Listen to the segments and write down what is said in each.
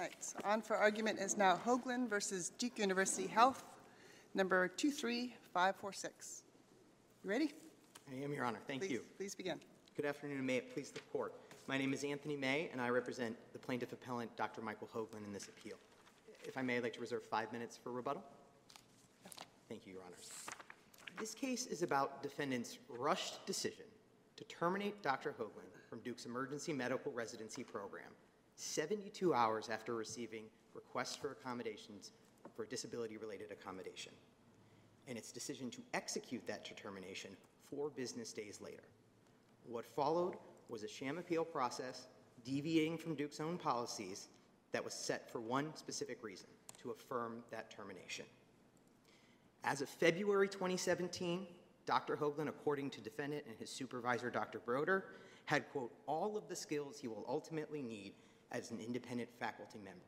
right, so on for argument is now Hoaglin versus Duke University Health, number 23546. You ready? I am, Your Honor. Thank Please- you. Please begin. Good afternoon, may it please the court. My name is Anthony May, and I represent the plaintiff appellant, Dr. Michael Hoaglin, in this appeal. If I may, I'd like to reserve five minutes for rebuttal. Thank you, Your Honors. This case is about defendant's rushed decision to terminate Dr. Hoaglin from Duke's emergency medical residency program 72 hours after receiving requests for accommodations for disability-related accommodation, and its decision to execute that determination four business days later. What followed was a sham appeal process deviating from Duke's own policies that was set for one specific reason to affirm that termination. As of February 2017, Dr. Hoaglin, according to defendant and his supervisor, Dr. Broder, had, quote, all of the skills he will ultimately need as an independent faculty member.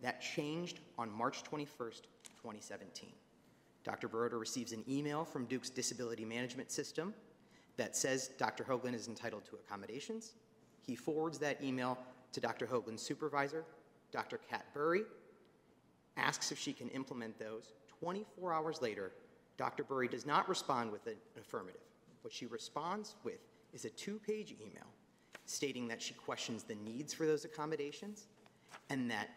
That changed on March 21st, 2017. Dr. Broder receives an email from Duke's disability management system that says Dr. Hoaglin is entitled to accommodations. He forwards that email to Dr. Hoaglin's supervisor, Dr. Kat Burry, asks if she can implement those. 24 hours later, Dr. Burry does not respond with an affirmative. What she responds with is a two page email stating that she questions the needs for those accommodations and that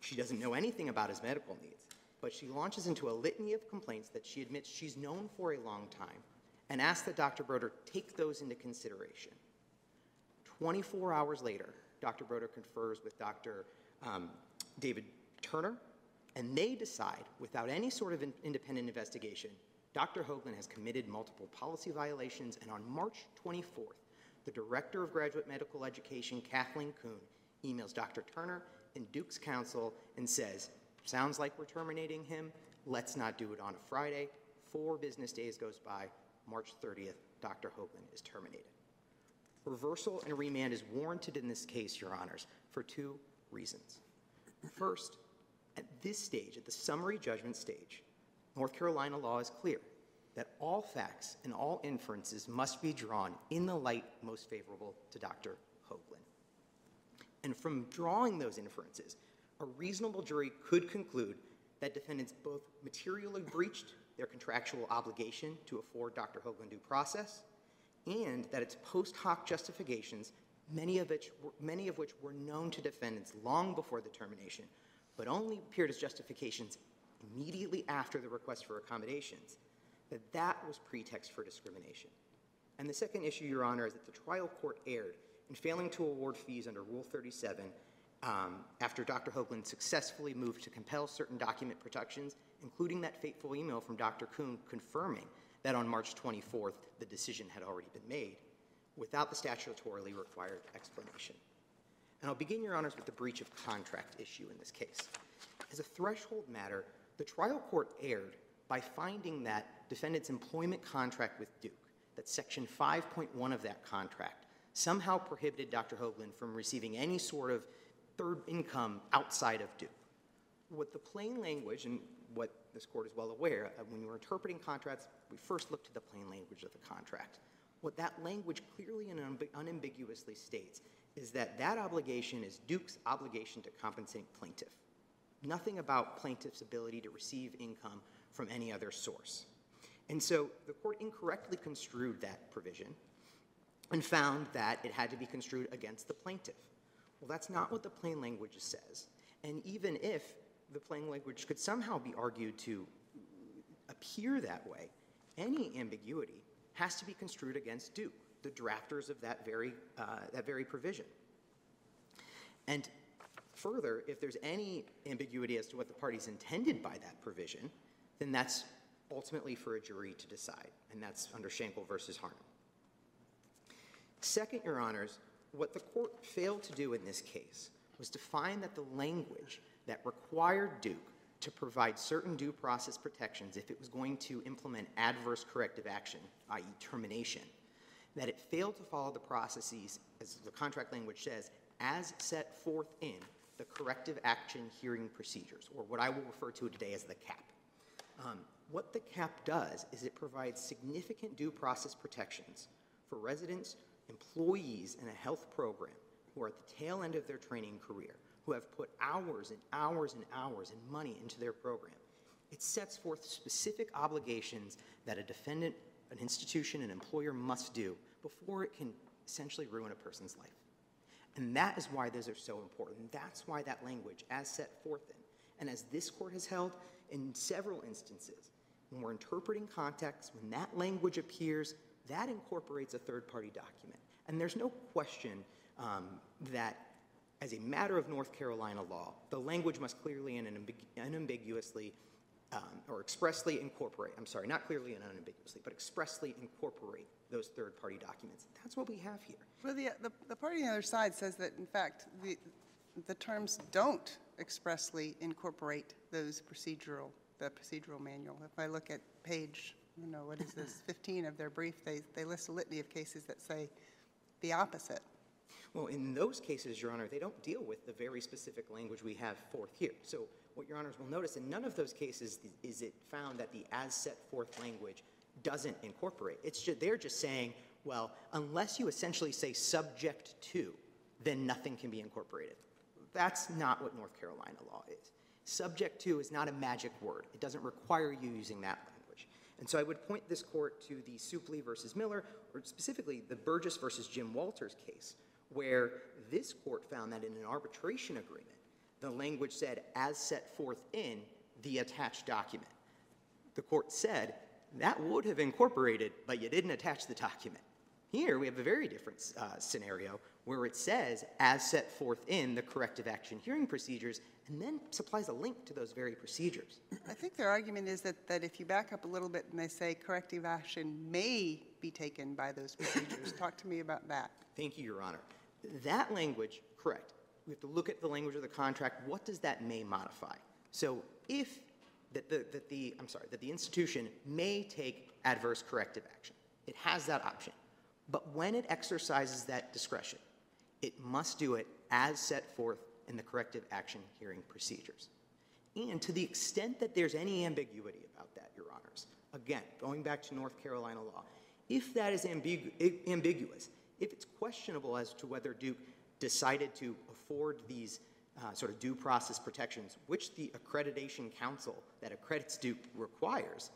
she doesn't know anything about his medical needs. But she launches into a litany of complaints that she admits she's known for a long time and asks that Dr. Broder take those into consideration. 24 hours later, Dr. Broder confers with Dr. Um, David Turner, and they decide, without any sort of in- independent investigation, Dr. Hoaglin has committed multiple policy violations, and on March 24th, the Director of Graduate Medical Education, Kathleen Kuhn, emails Dr. Turner and Duke's counsel and says, sounds like we're terminating him, let's not do it on a Friday. Four business days goes by, March 30th, Dr. Hoaglin is terminated. Reversal and remand is warranted in this case, Your Honors, for two reasons. First, at this stage, at the summary judgment stage, North Carolina law is clear that all facts and all inferences must be drawn in the light most favorable to Dr. Hoaglin. And from drawing those inferences, a reasonable jury could conclude that defendants both materially breached their contractual obligation to afford Dr. Hoaglin due process and that its post hoc justifications, many of, which many of which were known to defendants long before the termination, but only appeared as justifications immediately after the request for accommodations, that that was pretext for discrimination. And the second issue, Your Honor, is that the trial court erred in failing to award fees under Rule 37 um, after Dr. Hoaglin successfully moved to compel certain document protections, including that fateful email from Dr. Kuhn confirming that on March 24th the decision had already been made without the statutorily required explanation. And I'll begin, Your Honors, with the breach of contract issue in this case. As a threshold matter, the trial court erred by finding that defendant's employment contract with Duke, that Section 5.1 of that contract, somehow prohibited Dr. Hoaglin from receiving any sort of third income outside of Duke. What the plain language, and what this court is well aware, when you're interpreting contracts, we first look to the plain language of the contract. What that language clearly and unambiguously states is that that obligation is Duke's obligation to compensate plaintiff. Nothing about plaintiff's ability to receive income from any other source. And so the court incorrectly construed that provision and found that it had to be construed against the plaintiff. Well, that's not what the plain language says. And even if the plain language could somehow be argued to appear that way, any ambiguity has to be construed against Duke, the drafters of that very, uh, that very provision. And further, if there's any ambiguity as to what the parties intended by that provision, then that's ultimately for a jury to decide, and that's under Shankle versus Harnum. Second, Your Honors, what the court failed to do in this case was to find that the language that required Duke to provide certain due process protections if it was going to implement adverse corrective action, i.e., termination, that it failed to follow the processes, as the contract language says, as set forth in the corrective action hearing procedures, or what I will refer to today as the CAP. Um, what the CAP does is it provides significant due process protections for residents, employees in a health program who are at the tail end of their training career, who have put hours and hours and hours and money into their program. It sets forth specific obligations that a defendant, an institution, an employer must do before it can essentially ruin a person's life. And that is why those are so important. That's why that language, as set forth in, and as this court has held in several instances, when we're interpreting context, when that language appears, that incorporates a third party document. And there's no question um, that, as a matter of North Carolina law, the language must clearly and unambiguously um, or expressly incorporate, I'm sorry, not clearly and unambiguously, but expressly incorporate those third party documents. That's what we have here. Well, the, the, the party on the other side says that, in fact, the, the terms don't expressly incorporate those procedural, the procedural manual. If I look at page, you know, what is this, 15 of their brief, they, they list a litany of cases that say the opposite. Well, in those cases, Your Honor, they don't deal with the very specific language we have forth here. So, what Your Honors will notice, in none of those cases is it found that the as set forth language doesn't incorporate. It's just, they're just saying, well, unless you essentially say subject to, then nothing can be incorporated. That's not what North Carolina law is. Subject to is not a magic word. It doesn't require you using that language. And so I would point this court to the Supley versus Miller, or specifically the Burgess versus Jim Walters case, where this court found that in an arbitration agreement, the language said, as set forth in the attached document. The court said, that would have incorporated, but you didn't attach the document. Here, we have a very different uh, scenario where it says, as set forth in the corrective action hearing procedures, and then supplies a link to those very procedures. I think their argument is that, that if you back up a little bit and they say corrective action may be taken by those procedures, talk to me about that. Thank you, Your Honor. That language, correct. We have to look at the language of the contract. What does that may modify? So if that the, that the I'm sorry, that the institution may take adverse corrective action. It has that option. But when it exercises that discretion, it must do it as set forth in the corrective action hearing procedures. And to the extent that there's any ambiguity about that, Your Honors, again, going back to North Carolina law, if that is ambigu- ambiguous, if it's questionable as to whether Duke decided to afford these uh, sort of due process protections, which the accreditation council that accredits Duke requires,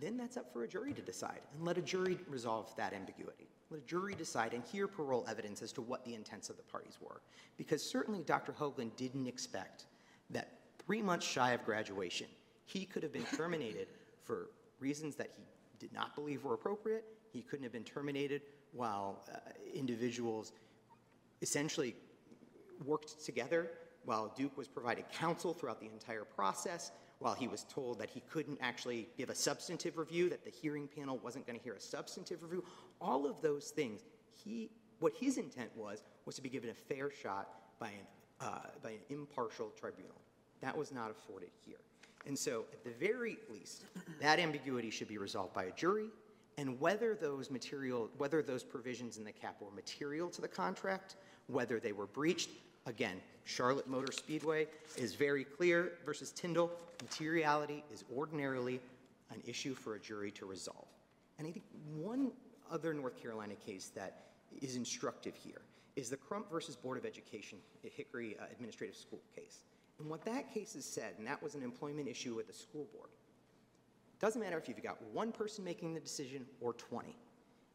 then that's up for a jury to decide. And let a jury resolve that ambiguity. Let a jury decide and hear parole evidence as to what the intents of the parties were. Because certainly Dr. Hoaglin didn't expect that three months shy of graduation, he could have been terminated for reasons that he did not believe were appropriate. He couldn't have been terminated while uh, individuals essentially worked together while Duke was provided counsel throughout the entire process, while he was told that he couldn't actually give a substantive review, that the hearing panel wasn't going to hear a substantive review, all of those things, he, what his intent was, was to be given a fair shot by an, uh, by an impartial tribunal. That was not afforded here. And so, at the very least, that ambiguity should be resolved by a jury, and whether those material, whether those provisions in the cap were material to the contract, whether they were breached, again, Charlotte Motor Speedway is very clear versus Tindall. Materiality is ordinarily an issue for a jury to resolve. And I think one other North Carolina case that is instructive here is the Crump versus Board of Education Hickory uh, Administrative School case. And what that case has said, and that was an employment issue with the school board, doesn't matter if you've got one person making the decision or 20.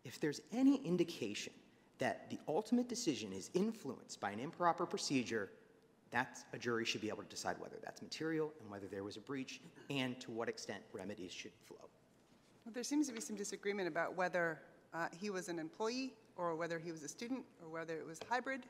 If there's any indication that the ultimate decision is influenced by an improper procedure, that's a jury should be able to decide whether that's material and whether there was a breach and to what extent remedies should flow. Well, there seems to be some disagreement about whether uh, he was an employee or whether he was a student or whether it was hybrid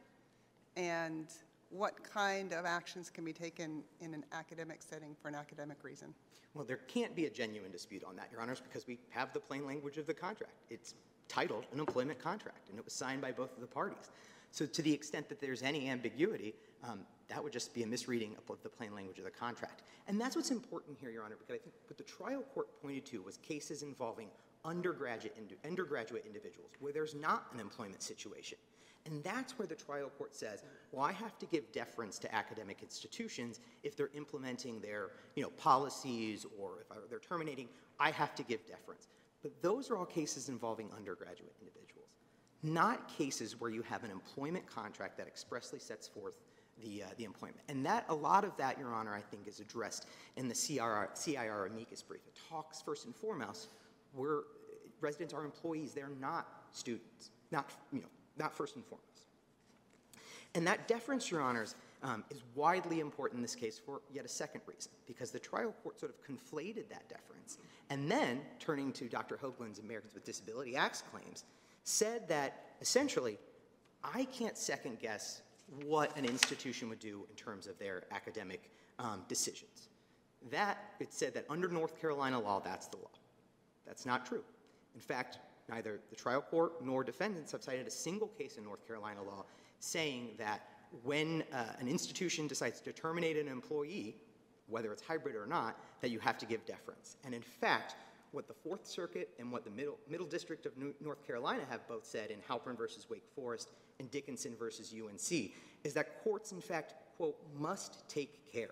and what kind of actions can be taken in an academic setting for an academic reason. Well, there can't be a genuine dispute on that, Your Honors, because we have the plain language of the contract. It's titled an employment contract, and it was signed by both of the parties. So, to the extent that there's any ambiguity, um, that would just be a misreading of the plain language of the contract. And that's what's important here, Your Honor, because I think what the trial court pointed to was cases involving undergraduate, undergraduate individuals where there's not an employment situation. And that's where the trial court says, well, I have to give deference to academic institutions if they're implementing their you know, policies or if they're terminating, I have to give deference. But those are all cases involving undergraduate individuals. not cases where you have an employment contract that expressly sets forth the, uh, the employment. And that, a lot of that, Your Honor, I think is addressed in the CRR, CIR amicus brief. It talks first and foremost, where residents are employees, they're not students, not, you know, not first and foremost. And that deference, Your Honors, um, is widely important in this case for yet a second reason, because the trial court sort of conflated that deference, and then, turning to Dr. Hoaglin's Americans with Disability Act's claims, said that essentially, I can't second guess what an institution would do in terms of their academic um, decisions. That, it said that under North Carolina law, that's the law. That's not true. In fact, neither the trial court nor defendants have cited a single case in North Carolina law saying that when uh, an institution decides to terminate an employee, whether it's hybrid or not, that you have to give deference. And in fact, what the Fourth Circuit and what the Middle, Middle District of New, North Carolina have both said in Halpern versus Wake Forest and Dickinson versus UNC is that courts, in fact, quote, must take care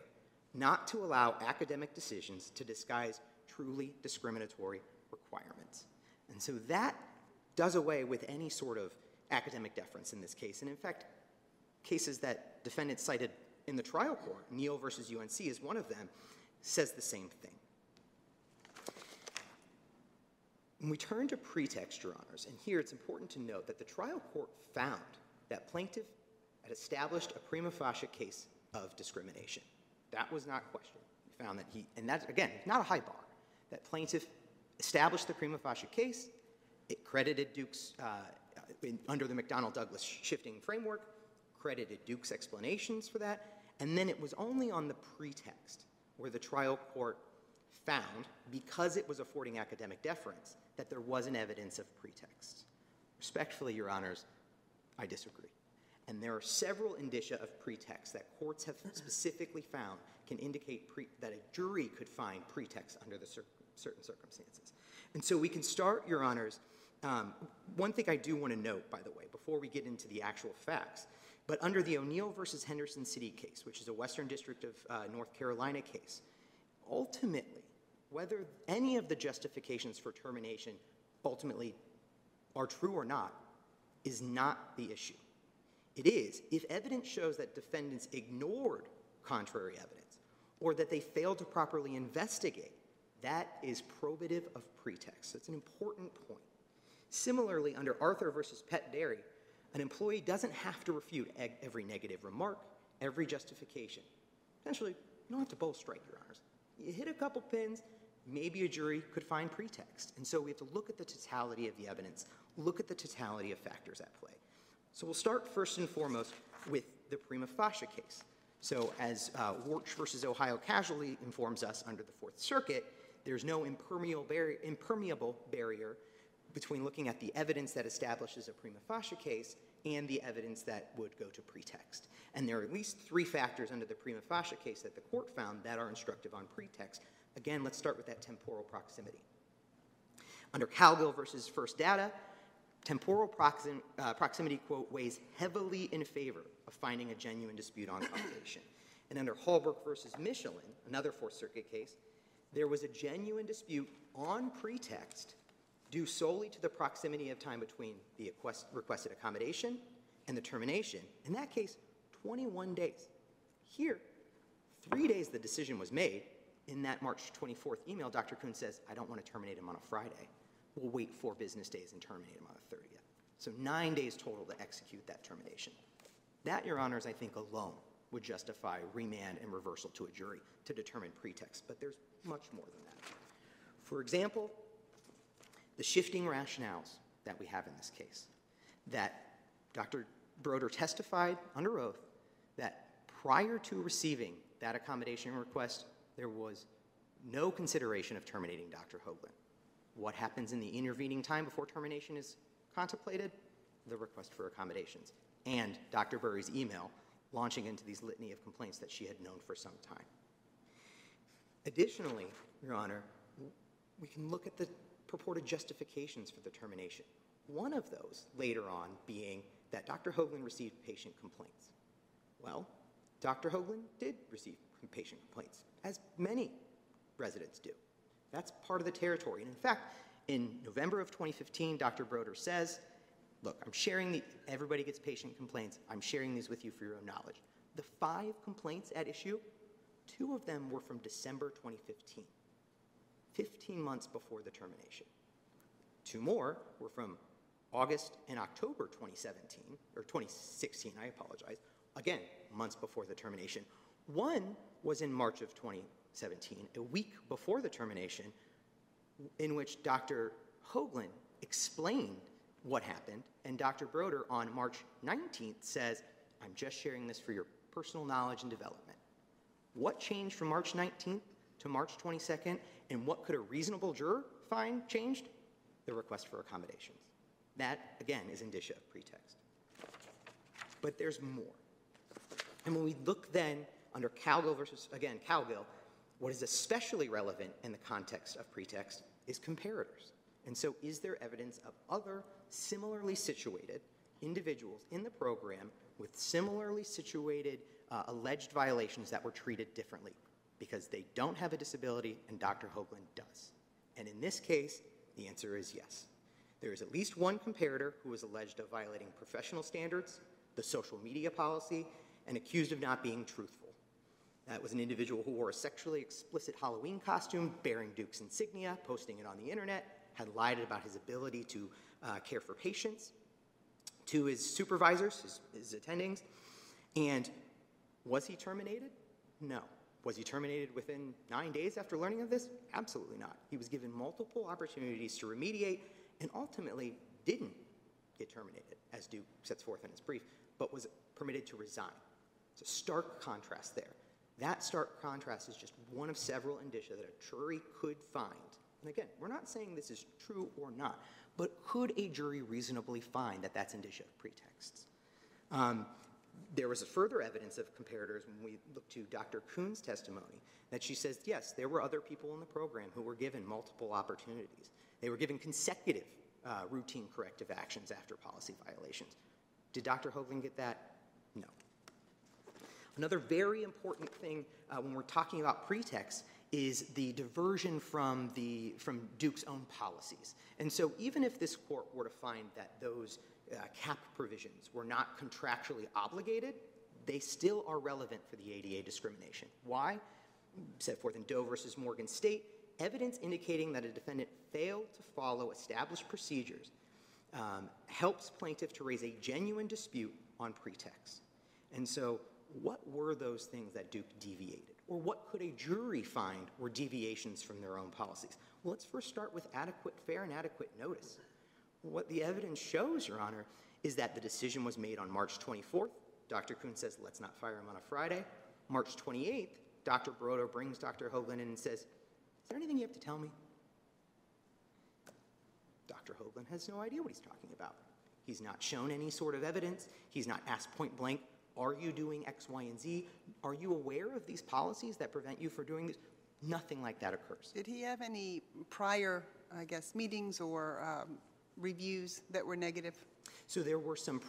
not to allow academic decisions to disguise truly discriminatory requirements. And so that does away with any sort of academic deference in this case. And in fact, cases that defendants cited in the trial court, Neal versus UNC is one of them, says the same thing. When we turn to pretext, Your Honors, and here it's important to note that the trial court found that plaintiff had established a prima facie case of discrimination. That was not questioned. We found that he, and that's, again, not a high bar, that plaintiff established the prima facie case, it credited Duke's, uh, in, under the McDonnell Douglas shifting framework, credited Duke's explanations for that, and then it was only on the pretext where the trial court found, because it was affording academic deference, that there wasn't evidence of pretext. Respectfully, Your Honors, I disagree. And there are several indicia of pretext that courts have specifically found can indicate pre- that a jury could find pretext under the cir- certain circumstances. And so we can start, Your Honors. Um, one thing I do want to note, by the way, before we get into the actual facts, but under the O'Neill versus Henderson City case, which is a Western District of uh, North Carolina case, ultimately, whether any of the justifications for termination ultimately are true or not is not the issue. It is if evidence shows that defendants ignored contrary evidence or that they failed to properly investigate, that is probative of pretext. That's an important point. Similarly, under Arthur versus Pet Dairy, an employee doesn't have to refute every negative remark, every justification. Essentially, you don't have to both strike, Your Honors. You hit a couple pins, maybe a jury could find pretext. And so we have to look at the totality of the evidence, look at the totality of factors at play. So we'll start first and foremost with the prima facie case. So as uh, Warch versus Ohio Casualty informs us under the Fourth Circuit, there's no impermeable, impermeable barrier between looking at the evidence that establishes a prima facie case and the evidence that would go to pretext. And there are at least three factors under the prima facie case that the court found that are instructive on pretext. Again, let's start with that temporal proximity. Under Calgill versus First Data, temporal proxim, uh, proximity, quote, weighs heavily in favor of finding a genuine dispute on causation. and under Holbrook versus Michelin, another Fourth Circuit case, there was a genuine dispute on pretext due solely to the proximity of time between the requested accommodation and the termination. In that case, 21 days. Here, three days the decision was made. In that March 24th email, Dr. Kuhn says, I don't want to terminate him on a Friday. We'll wait four business days and terminate him on the 30th. So nine days total to execute that termination. That, Your Honors, I think alone would justify remand and reversal to a jury to determine pretext, but there's much more than that. For example, the shifting rationales that we have in this case. That Dr. Broder testified under oath that prior to receiving that accommodation request, there was no consideration of terminating Dr. Hoaglin. What happens in the intervening time before termination is contemplated? The request for accommodations. And Dr. Burry's email launching into these litany of complaints that she had known for some time. Additionally, Your Honor, we can look at the purported justifications for the termination. One of those, later on, being that Dr. Hoaglin received patient complaints. Well, Dr. Hoaglin did receive patient complaints, as many residents do. That's part of the territory. And in fact, in November of 2015, Dr. Broder says look, I'm sharing the, everybody gets patient complaints. I'm sharing these with you for your own knowledge. The five complaints at issue, two of them were from December 2015, 15 months before the termination. Two more were from August and October 2017, or 2016, I apologize, again, months before the termination. One was in March of 2017, a week before the termination, in which Dr. Hoaglin explained what happened, and Dr. Broder on March 19th says, I'm just sharing this for your personal knowledge and development. What changed from March 19th to March 22nd, and what could a reasonable juror find changed? The request for accommodations. That, again, is indicia of pretext. But there's more. And when we look then under Calgill versus, again, Calgill, what is especially relevant in the context of pretext is comparators. And so, is there evidence of other similarly situated individuals in the program with similarly situated uh, alleged violations that were treated differently? Because they don't have a disability and Dr. Hoaglin does. And in this case, the answer is yes. There is at least one comparator who is alleged of violating professional standards, the social media policy, and accused of not being truthful. That was an individual who wore a sexually explicit Halloween costume bearing Duke's insignia, posting it on the internet, had lied about his ability to uh, care for patients to his supervisors, his, his attendings. And was he terminated? No. Was he terminated within nine days after learning of this? Absolutely not. He was given multiple opportunities to remediate and ultimately didn't get terminated, as Duke sets forth in his brief, but was permitted to resign. It's a stark contrast there. That stark contrast is just one of several indicia that a jury could find. And again, we're not saying this is true or not, but could a jury reasonably find that that's indicia of pretexts? Um, there was further evidence of comparators when we look to Dr. Kuhn's testimony that she says, yes, there were other people in the program who were given multiple opportunities. They were given consecutive uh, routine corrective actions after policy violations. Did Dr. Hoaglin get that? No. Another very important thing uh, when we're talking about pretext is the diversion from, the, from Duke's own policies. And so even if this court were to find that those uh, cap provisions were not contractually obligated, they still are relevant for the ADA discrimination. Why? Set forth in Doe versus Morgan State, evidence indicating that a defendant failed to follow established procedures um, helps plaintiff to raise a genuine dispute on pretext. And so, what were those things that Duke deviated? Or what could a jury find were deviations from their own policies? Well, let's first start with adequate, fair, and adequate notice. What the evidence shows, Your Honor, is that the decision was made on March 24th. Dr. Kuhn says, let's not fire him on a Friday. March 28th, Dr. Broder brings Dr. Hoaglin in and says, is there anything you have to tell me? Dr. Hoaglin has no idea what he's talking about. He's not shown any sort of evidence. He's not asked point blank, are you doing X, Y, and Z? Are you aware of these policies that prevent you from doing this? Nothing like that occurs. Did he have any prior, I guess, meetings or um, reviews that were negative? So there were some,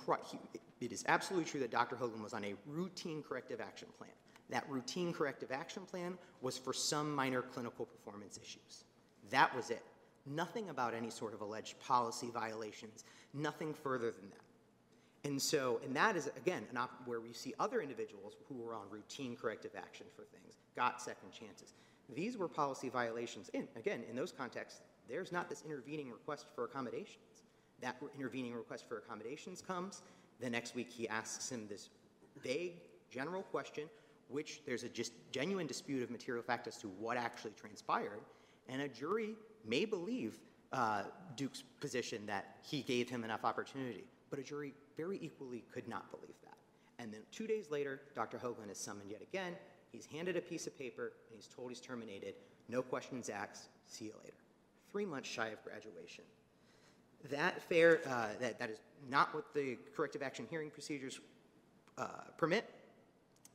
it is absolutely true that Dr. Hoaglin was on a routine corrective action plan. That routine corrective action plan was for some minor clinical performance issues. That was it. Nothing about any sort of alleged policy violations, nothing further than that. And so, and that is, again, where we see other individuals who were on routine corrective action for things, got second chances. These were policy violations. And again, in those contexts, there's not this intervening request for accommodations. That intervening request for accommodations comes. The next week, he asks him this vague, general question, which there's a just genuine dispute of material fact as to what actually transpired. And a jury may believe uh, Duke's position that he gave him enough opportunity, but a jury very equally could not believe that. And then two days later, Dr. Hoaglin is summoned yet again. He's handed a piece of paper and he's told he's terminated. No questions asked. See you later. Three months shy of graduation. That fair, uh, that, that is not what the corrective action hearing procedures uh, permit.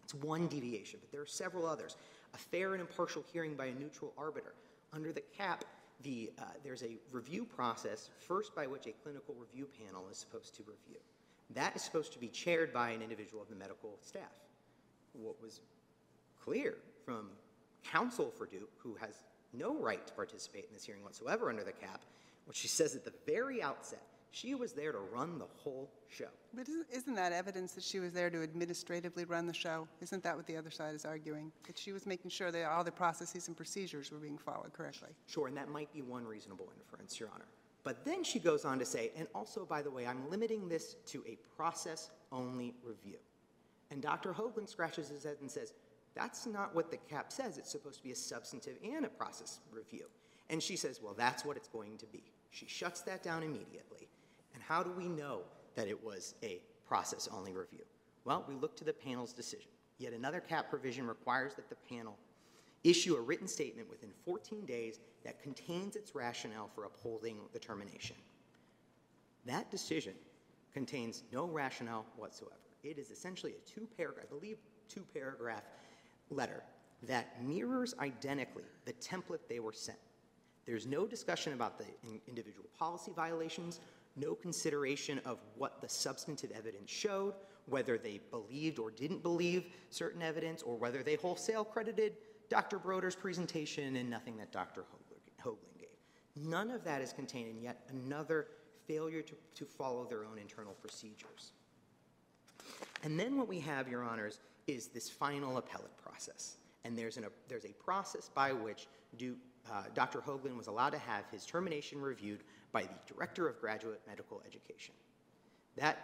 It's one deviation, but there are several others. A fair and impartial hearing by a neutral arbiter. Under the cap, the, uh, there's a review process, first by which a clinical review panel is supposed to review. That is supposed to be chaired by an individual of the medical staff. What was clear from counsel for Duke, who has no right to participate in this hearing whatsoever under the cap, what she says at the very outset, She was there to run the whole show. But isn't, isn't that evidence that she was there to administratively run the show? Isn't that what the other side is arguing? That she was making sure that all the processes and procedures were being followed correctly? Sure, and that might be one reasonable inference, Your Honor. But then she goes on to say, and also, by the way, I'm limiting this to a process only review. And Dr. Hoaglin scratches his head and says, that's not what the cap says. It's supposed to be a substantive and a process review. And she says, well, that's what it's going to be. She shuts that down immediately. And how do we know that it was a process only review? Well, we look to the panel's decision. Yet another cap provision requires that the panel issue a written statement within 14 days that contains its rationale for upholding the termination. That decision contains no rationale whatsoever. It is essentially a two paragraph, I believe, two paragraph letter that mirrors identically the template they were sent. There's no discussion about the in- individual policy violations, no consideration of what the substantive evidence showed, whether they believed or didn't believe certain evidence, or whether they wholesale credited Dr. Broder's presentation and nothing that Dr. Hoaglin gave. None of that is contained in yet another failure to, to follow their own internal procedures. And then what we have, Your Honors, is this final appellate process. And there's, an, a, there's a process by which do, uh, Dr. Hoaglin was allowed to have his termination reviewed by the Director of Graduate Medical Education. That,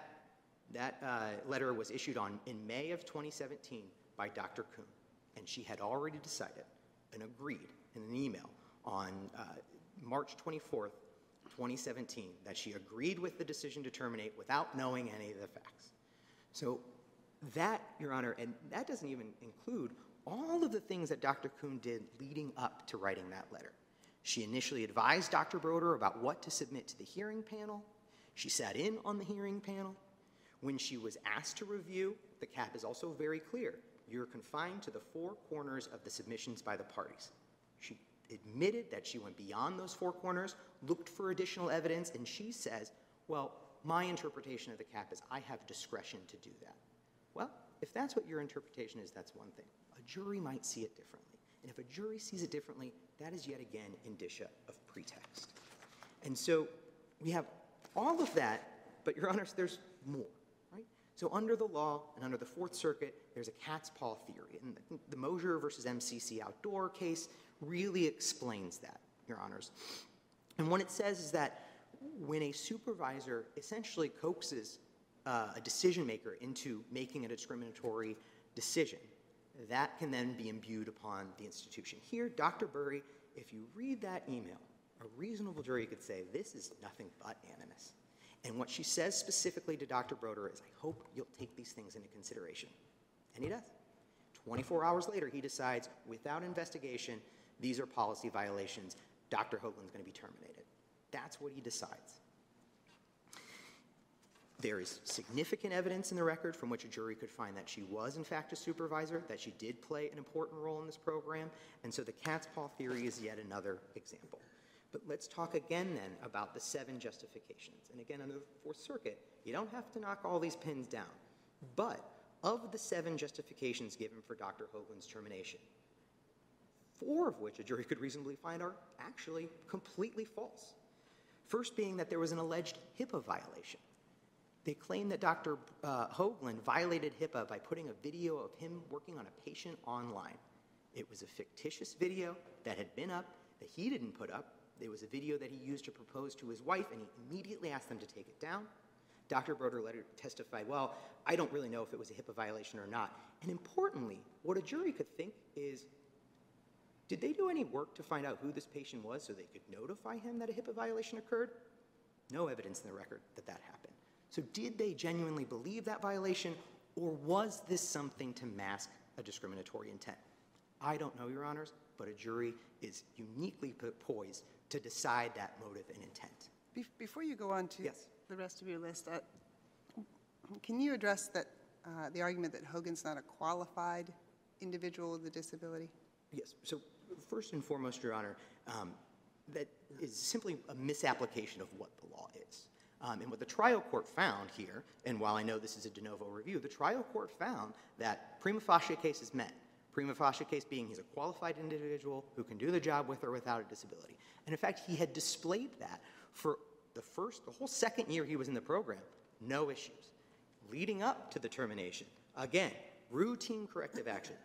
that uh, letter was issued on, in May of 2017 by Dr. Kuhn, and she had already decided and agreed in an email on uh, March 24th, 2017, that she agreed with the decision to terminate without knowing any of the facts. So that, Your Honor, and that doesn't even include all of the things that Dr. Kuhn did leading up to writing that letter. She initially advised Dr. Broder about what to submit to the hearing panel. She sat in on the hearing panel. When she was asked to review, the cap is also very clear. You're confined to the four corners of the submissions by the parties. She admitted that she went beyond those four corners, looked for additional evidence, and she says, Well, my interpretation of the cap is I have discretion to do that. Well, if that's what your interpretation is, that's one thing. A jury might see it differently. And if a jury sees it differently, that is yet again indicia of pretext. And so we have all of that, but Your Honors, there's more, right? So under the law and under the Fourth Circuit, there's a cat's paw theory. And the, the Mosier versus MCC outdoor case really explains that, Your Honors. And what it says is that when a supervisor essentially coaxes uh, a decision maker into making a discriminatory decision, that can then be imbued upon the institution. Here, Dr. Burry, if you read that email, a reasonable jury could say this is nothing but animus. And what she says specifically to Dr. Broder is, I hope you'll take these things into consideration. And he does. 24 hours later, he decides, without investigation, these are policy violations. Dr. Hoaglin's going to be terminated. That's what he decides. There is significant evidence in the record from which a jury could find that she was, in fact, a supervisor, that she did play an important role in this program, and so the cat's paw theory is yet another example. But let's talk again then about the seven justifications. And again, under the Fourth Circuit, you don't have to knock all these pins down. But of the seven justifications given for Dr. Hoaglin's termination, four of which a jury could reasonably find are actually completely false. First being that there was an alleged HIPAA violation. They claim that Dr. Uh, Hoaglin violated HIPAA by putting a video of him working on a patient online. It was a fictitious video that had been up that he didn't put up. It was a video that he used to propose to his wife, and he immediately asked them to take it down. Dr. Broder later testified, well, I don't really know if it was a HIPAA violation or not. And importantly, what a jury could think is, did they do any work to find out who this patient was so they could notify him that a HIPAA violation occurred? No evidence in the record that that happened. So, did they genuinely believe that violation, or was this something to mask a discriminatory intent? I don't know, Your Honors, but a jury is uniquely poised to decide that motive and intent. Be- Before you go on to Yes. the rest of your list, uh, can you address that, uh, the argument that Hogan's not a qualified individual with a disability? Yes. So, first and foremost, Your Honor, um, that is simply a misapplication of what the law is. Um, and what the trial court found here, and while I know this is a de novo review, the trial court found that prima facie case is met. Prima facie case being he's a qualified individual who can do the job with or without a disability. And in fact, he had displayed that for the first, the whole second year he was in the program, no issues. Leading up to the termination, again, routine corrective action.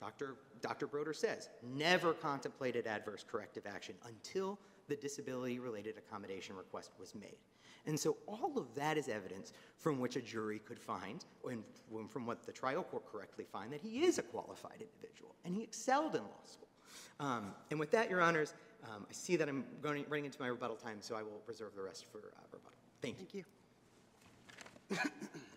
Dr. Dr. Broder says, never contemplated adverse corrective action until the disability-related accommodation request was made. And so all of that is evidence from which a jury could find, and from what the trial court correctly find, that he is a qualified individual, and he excelled in law school. Um, and with that, Your Honors, um, I see that I'm going, running into my rebuttal time, so I will reserve the rest for uh, rebuttal. Thank you. Thank you.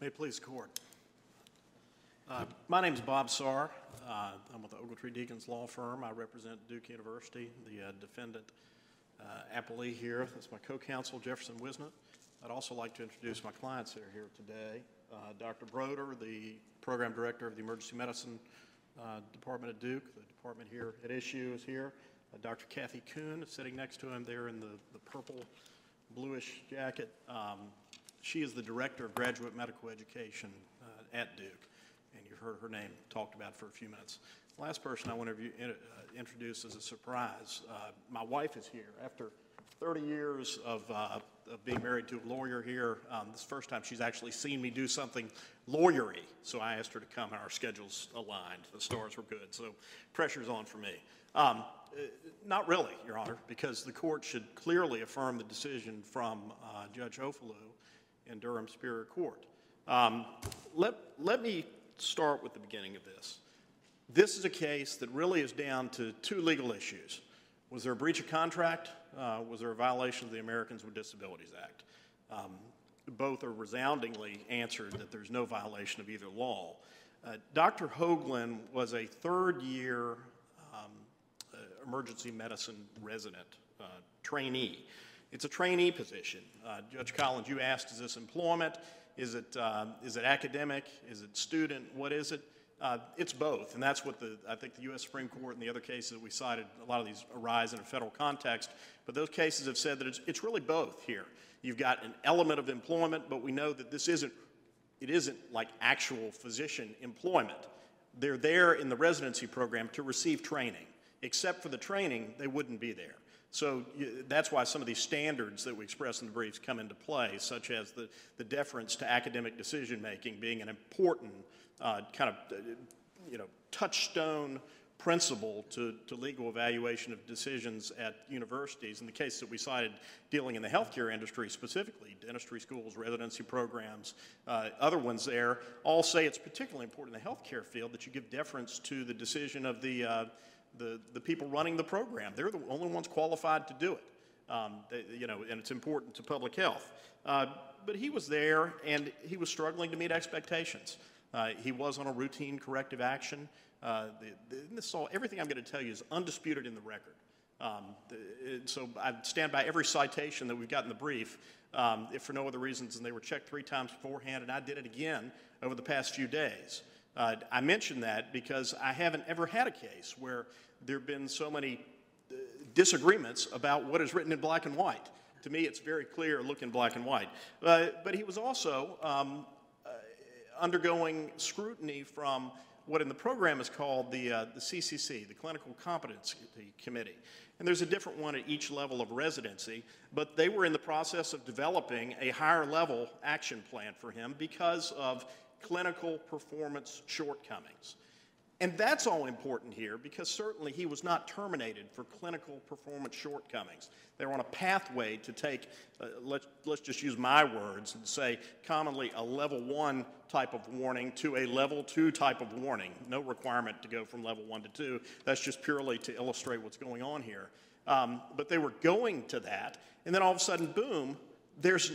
May please the court. Uh, My is Bob Sar. Uh, I'm with the Ogletree Deakins Law Firm. I represent Duke University, the uh, defendant uh, appellee here. That's my co-counsel, Jefferson Wisnett. I'd also like to introduce my clients that are here today. Uh, Dr. Broder, the program director of the Emergency Medicine uh, Department at Duke. The department here at issue is here. Uh, Dr. Kathy Kuhn is sitting next to him there in the the purple bluish jacket. Um, She is the Director of Graduate Medical Education uh, at Duke, and you've heard her name talked about for a few minutes. Last person I want to uh, introduce as a surprise, uh, my wife is here. After 30 years of uh, of being married to a lawyer here, um, this is the first time she's actually seen me do something lawyery, so I asked her to come, and our schedules aligned. The stars were good, so pressure's on for me. Um, uh, Not really, Your Honor, because the court should clearly affirm the decision from Judge Offalu in Durham Superior Court. Um, Let, let me start with the beginning of this. This is a case that really is down to two legal issues. Was there a breach of contract? Uh, Was there a violation of the Americans with Disabilities Act? Um, Both are resoundingly answered that there's no violation of either law. Uh, Dr. Hoaglin was a third-year um, uh, emergency medicine resident, uh, trainee. It's a trainee position. Uh, Judge Collins, you asked, is this employment? Is it, uh, is it academic? Is it student? What is it? Uh, it's both, and that's what the, I think the U.S. Supreme Court and the other cases that we cited, a lot of these arise in a federal context, but those cases have said that it's, it's really both here. You've got an element of employment, but we know that this isn't, it isn't like actual physician employment. They're there in the residency program to receive training. Except for the training, they wouldn't be there. So that's why some of these standards that we express in the briefs come into play, such as the, the deference to academic decision-making being an important uh, kind of, uh, you know, touchstone principle to, to legal evaluation of decisions at universities. In the case that we cited dealing in the healthcare industry specifically, dentistry schools, residency programs, uh, other ones there, all say it's particularly important in the healthcare field that you give deference to the decision of the, uh, the, the people running the program. They're the only ones qualified to do it. Um, they- you know, and it's important to public health. Uh, but he was there, and he was struggling to meet expectations. Uh, he was on a routine corrective action. Uh, the, the, this is all, everything I'm going to tell you is undisputed in the record. Um, so I stand by every citation that we've got in the brief, um, if for no other reasons than they were checked three times beforehand, and I did it again over the past few days. Uh, I mention that because I haven't ever had a case where there have been so many uh, disagreements about what is written in black and white. To me, it's very clear, looking black and white. Uh, but he was also um, uh, undergoing scrutiny from what in the program is called the, uh, the CCC, the Clinical Competency Committee. And there's a different one at each level of residency, but they were in the process of developing a higher level action plan for him because of clinical performance shortcomings. And that's all important here because certainly he was not terminated for clinical performance shortcomings. They were on a pathway to take, uh, let's, let's just use my words and say commonly a level one type of warning to a level two type of warning. No requirement to go from level one to two. That's just purely to illustrate what's going on here. Um, but they were going to that, and then all of a sudden, boom, there's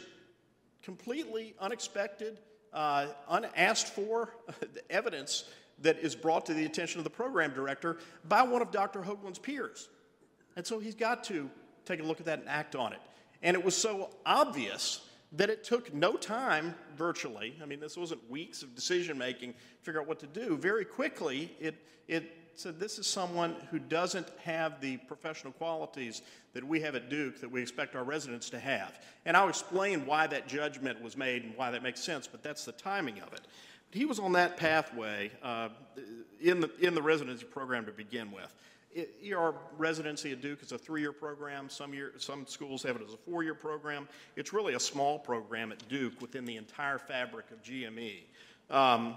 completely unexpected, uh, unasked for evidence that is brought to the attention of the program director by one of Dr. Hoaglin's peers. And so he's got to take a look at that and act on it. And it was so obvious that it took no time, virtually. I mean, this wasn't weeks of decision making, figure out what to do. Very quickly, it, it said, this is someone who doesn't have the professional qualities that we have at Duke that we expect our residents to have. And I'll explain why that judgment was made and why that makes sense, but that's the timing of it. He was on that pathway uh, in, the, in the residency program to begin with. It- ER residency at Duke is a three-year program. Some, year, some schools have it as a four-year program. It's really a small program at Duke within the entire fabric of GME. Um,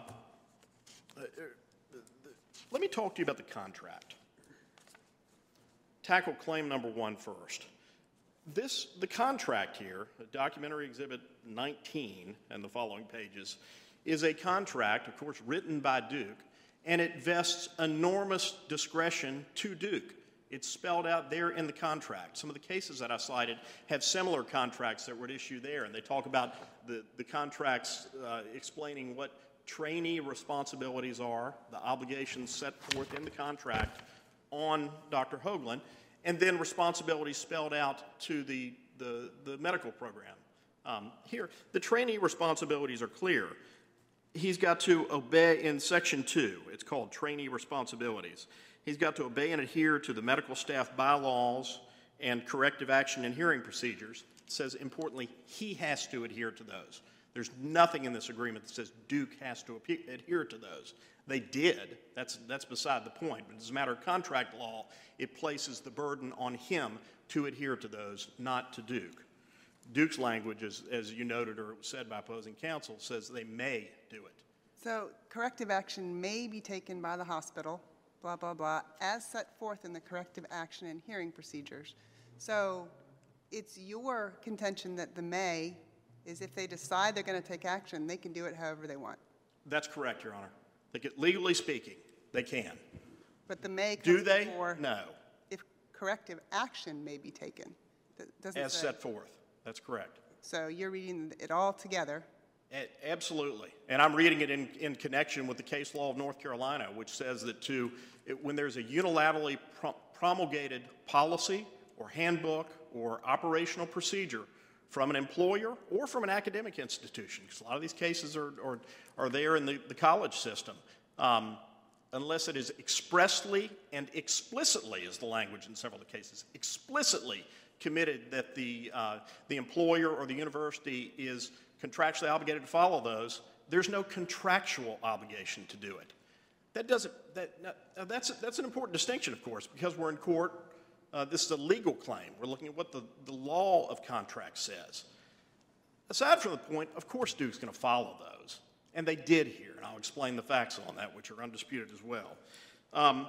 let me talk to you about the contract. Tackle claim number one first. This, the contract here, documentary exhibit 19 and the following pages, is a contract, of course, written by Duke, and it vests enormous discretion to Duke. It's spelled out there in the contract. Some of the cases that I cited have similar contracts that were at issue there, and they talk about the, the contracts uh, explaining what trainee responsibilities are, the obligations set forth in the contract on Dr. Hoaglin, and then responsibilities spelled out to the, the, the medical program. Um, here, the trainee responsibilities are clear. He's got to obey in section two, it's called trainee responsibilities. He's got to obey and adhere to the medical staff bylaws and corrective action and hearing procedures. It says importantly, he has to adhere to those. There's nothing in this agreement that says Duke has to adhere to those. They did. That's, that's beside the point. But as a matter of contract law, it places the burden on him to adhere to those, not to Duke. Duke's language, as, as you noted or said by opposing counsel, says they may do it. So corrective action may be taken by the hospital, blah, blah, blah, as set forth in the corrective action and hearing procedures. So it's your contention that the may is if they decide they're going to take action, they can do it however they want. That's correct, Your Honor. They get, legally speaking, they can. But the may Do they? before No, if corrective action may be taken. Doesn't as say. set forth. That's correct. So you're reading it all together. A- Absolutely. And I'm reading it in, in connection with the case law of North Carolina, which says that to, it- when there's a unilaterally pro- promulgated policy or handbook or operational procedure from an employer or from an academic institution, because a lot of these cases are, are, are there in the, the college system, um, unless it is expressly and explicitly, is the language in several of the cases, explicitly committed that the, uh, the employer or the university is contractually obligated to follow those, there's no contractual obligation to do it. That doesn't, that, that's, that's an important distinction, of course, because we're in court. Uh, this is a legal claim. We're looking at what the, the law of contract says. Aside from the point, of course Duke's going to follow those. And they did here, and I'll explain the facts on that, which are undisputed as well. Um,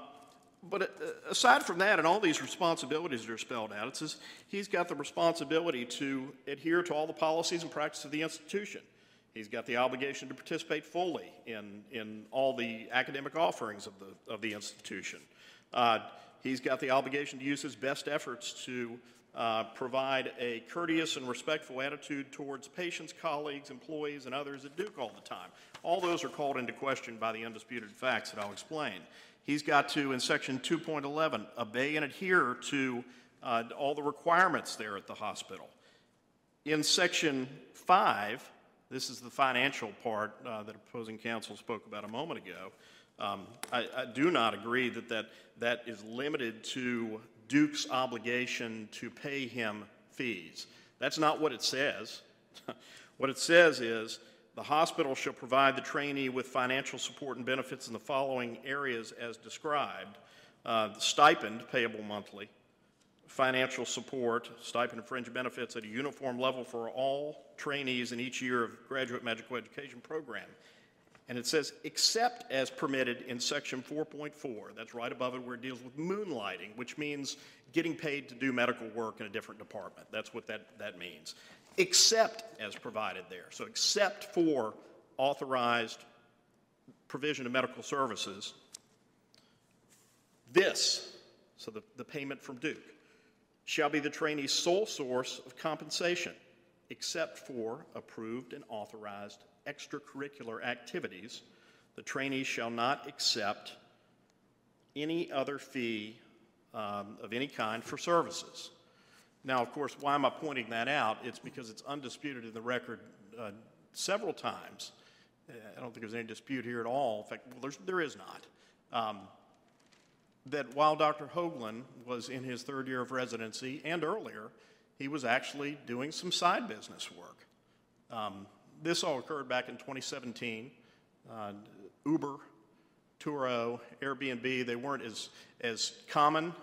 but uh, aside from that, and all these responsibilities that are spelled out, it says he's got the responsibility to adhere to all the policies and practices of the institution. He's got the obligation to participate fully in, in all the academic offerings of the, of the institution. Uh, he's got the obligation to use his best efforts to uh, provide a courteous and respectful attitude towards patients, colleagues, employees, and others at Duke all the time. All those are called into question by the undisputed facts that I'll explain. He's got to, in section 2.11, obey and adhere to uh, all the requirements there at the hospital. In section 5, this is the financial part uh, that opposing counsel spoke about a moment ago. Um, I, I do not agree that, that that is limited to Duke's obligation to pay him fees. That's not what it says. what it says is the hospital shall provide the trainee with financial support and benefits in the following areas as described uh, stipend payable monthly, financial support, stipend and fringe benefits at a uniform level for all trainees in each year of graduate medical education program. And it says, except as permitted in section 4.4. That's right above it where it deals with moonlighting, which means getting paid to do medical work in a different department. That's what that, that means. Except as provided there. So, except for authorized provision of medical services, this, so the, the payment from Duke, shall be the trainee's sole source of compensation, except for approved and authorized extracurricular activities. The trainee shall not accept any other fee um, of any kind for services. Now, of course, why am I pointing that out? It's because it's undisputed in the record uh, several times. Uh, I don't think there's any dispute here at all. In fact, well, there's, there is not. Um, that while Dr. Hoaglin was in his third year of residency and earlier, he was actually doing some side business work. Um, this all occurred back in 2017. Uh, Uber, Turo, Airbnb, they weren't as, as commonly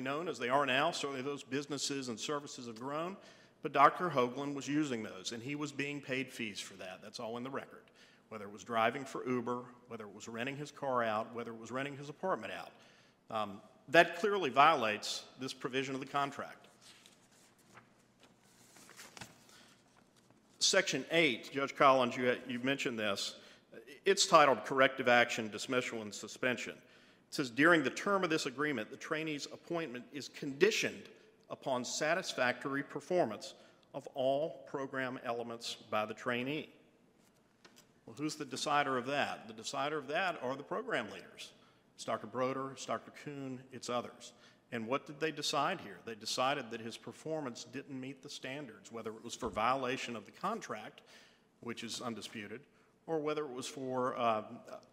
known as they are now. Certainly those businesses and services have grown. But Dr. Hoaglin was using those, and he was being paid fees for that. That's all in the record. Whether it was driving for Uber, whether it was renting his car out, whether it was renting his apartment out. Um, that clearly violates this provision of the contract. Section 8, Judge Collins, you, you mentioned this. It's titled Corrective Action, Dismissal, and Suspension. It says, during the term of this agreement, the trainee's appointment is conditioned upon satisfactory performance of all program elements by the trainee. Well, who's the decider of that? The decider of that are the program leaders. It's Dr. Broder, it's Dr. Kuhn, it's others. And what did they decide here? They decided that his performance didn't meet the standards, whether it was for violation of the contract, which is undisputed, or whether it was for uh,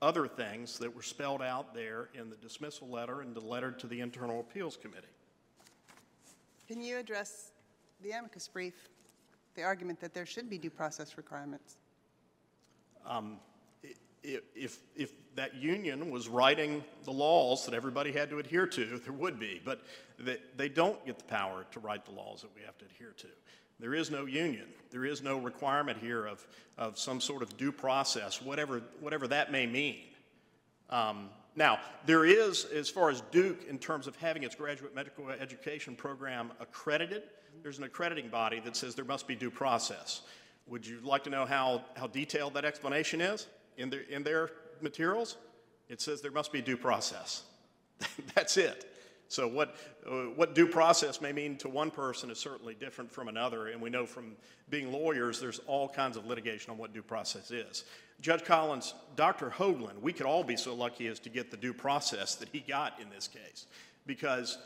other things that were spelled out there in the dismissal letter and the letter to the Internal Appeals Committee. Can you address the amicus brief, the argument that there should be due process requirements? Um, If, if that union was writing the laws that everybody had to adhere to, there would be, but they, they don't get the power to write the laws that we have to adhere to. There is no union. There is no requirement here of, of some sort of due process, whatever, whatever that may mean. Um, now, there is, as far as Duke, in terms of having its graduate medical education program accredited, there's an accrediting body that says there must be due process. Would you like to know how, how detailed that explanation is in their, in their materials? It says there must be due process. That's it. So what, uh, what due process may mean to one person is certainly different from another, and we know from being lawyers, there's all kinds of litigation on what due process is. Judge Collins, Dr. Hoaglin, we could all be so lucky as to get the due process that he got in this case, because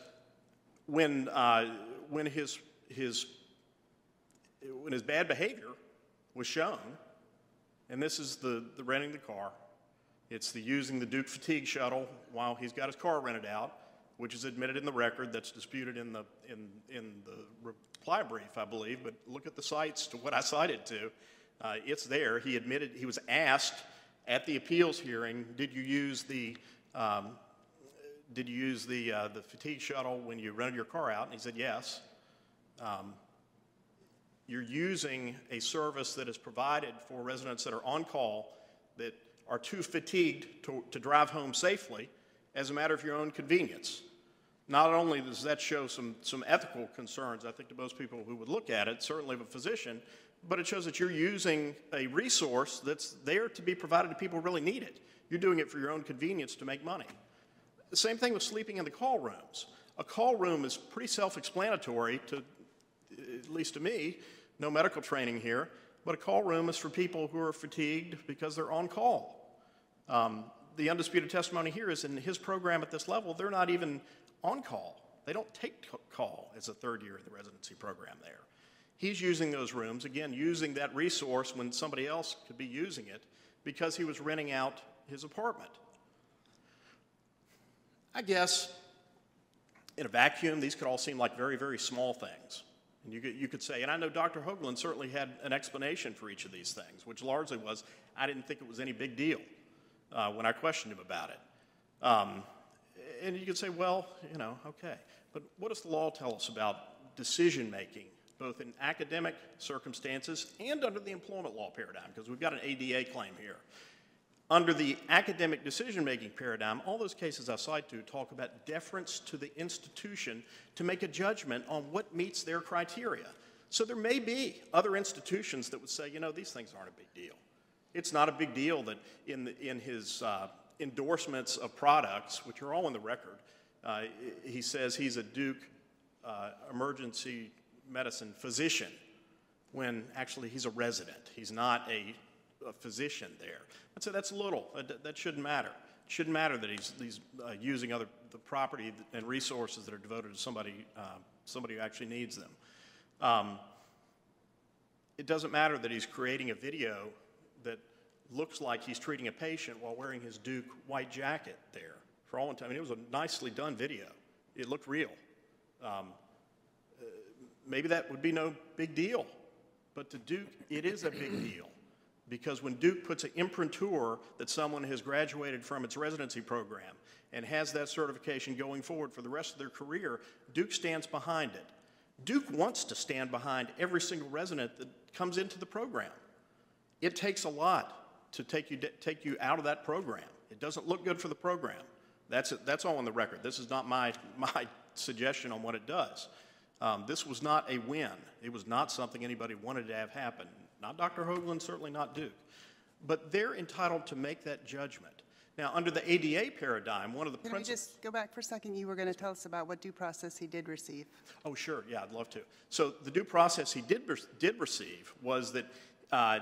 when, uh, when his, his, when his bad behavior was shown, and this is the, the renting the car, it's the using the Duke fatigue shuttle while he's got his car rented out, which is admitted in the record, that's disputed in the, in, in the reply brief, I believe, but look at the cites to what I cited to. Uh, it's there. He admitted, he was asked at the appeals hearing, did you use the, um, did you use the, uh, the fatigue shuttle when you rented your car out? And he said, yes. Um, you're using a service that is provided for residents that are on call that are too fatigued to, to drive home safely as a matter of your own convenience. Not only does that show some, some ethical concerns, I think, to most people who would look at it, certainly of a physician, but it shows that you're using a resource that's there to be provided to people who really need it. You're doing it for your own convenience to make money. The same thing with sleeping in the call rooms. A call room is pretty self explanatory to, at least to me, no medical training here, but a call room is for people who are fatigued because they're on call. Um, the undisputed testimony here is in his program at this level, they're not even on call. They don't take call as a third year of the residency program there. He's using those rooms, again, using that resource when somebody else could be using it because he was renting out his apartment. I guess in a vacuum, these could all seem like very, very small things. And you could, you could say, and I know Dr. Hoaglin certainly had an explanation for each of these things, which largely was, I didn't think it was any big deal uh, when I questioned him about it. Um, and you could say, well, you know, okay. But what does the law tell us about decision making, both in academic circumstances and under the employment law paradigm? Because we've got an ADA claim here. Under the academic decision making paradigm, all those cases I cite to talk about deference to the institution to make a judgment on what meets their criteria. So there may be other institutions that would say, you know, these things aren't a big deal. It's not a big deal that in, the, in his uh, endorsements of products, which are all in the record, uh, he says he's a Duke uh, emergency medicine physician when actually he's a resident. He's not a, a physician there. I'd say that's little. That, shouldn't matter. It shouldn't matter that he's, he's uh, using other the property and resources that are devoted to somebody, uh, somebody who actually needs them. Um, it doesn't matter that he's creating a video that looks like he's treating a patient while wearing his Duke white jacket there for all intent. I mean, it was a nicely done video. It looked real. Um, uh, maybe that would be no big deal, but to Duke, it is a big deal. Because when Duke puts an imprintur that someone has graduated from its residency program and has that certification going forward for the rest of their career, Duke stands behind it. Duke wants to stand behind every single resident that comes into the program. It takes a lot to take you, take you out of that program. It doesn't look good for the program. That's, that's all on the record. This is not my, my suggestion on what it does. Um, this was not a win. It was not something anybody wanted to have happen. Not Dr. Hoaglin, certainly not Duke. But they're entitled to make that judgment. Now, under the ADA paradigm, one of the Can we just go back for a second? You were going to tell us about what due process he did receive. Oh, sure, yeah, I'd love to. So the due process he did, did receive was that, uh,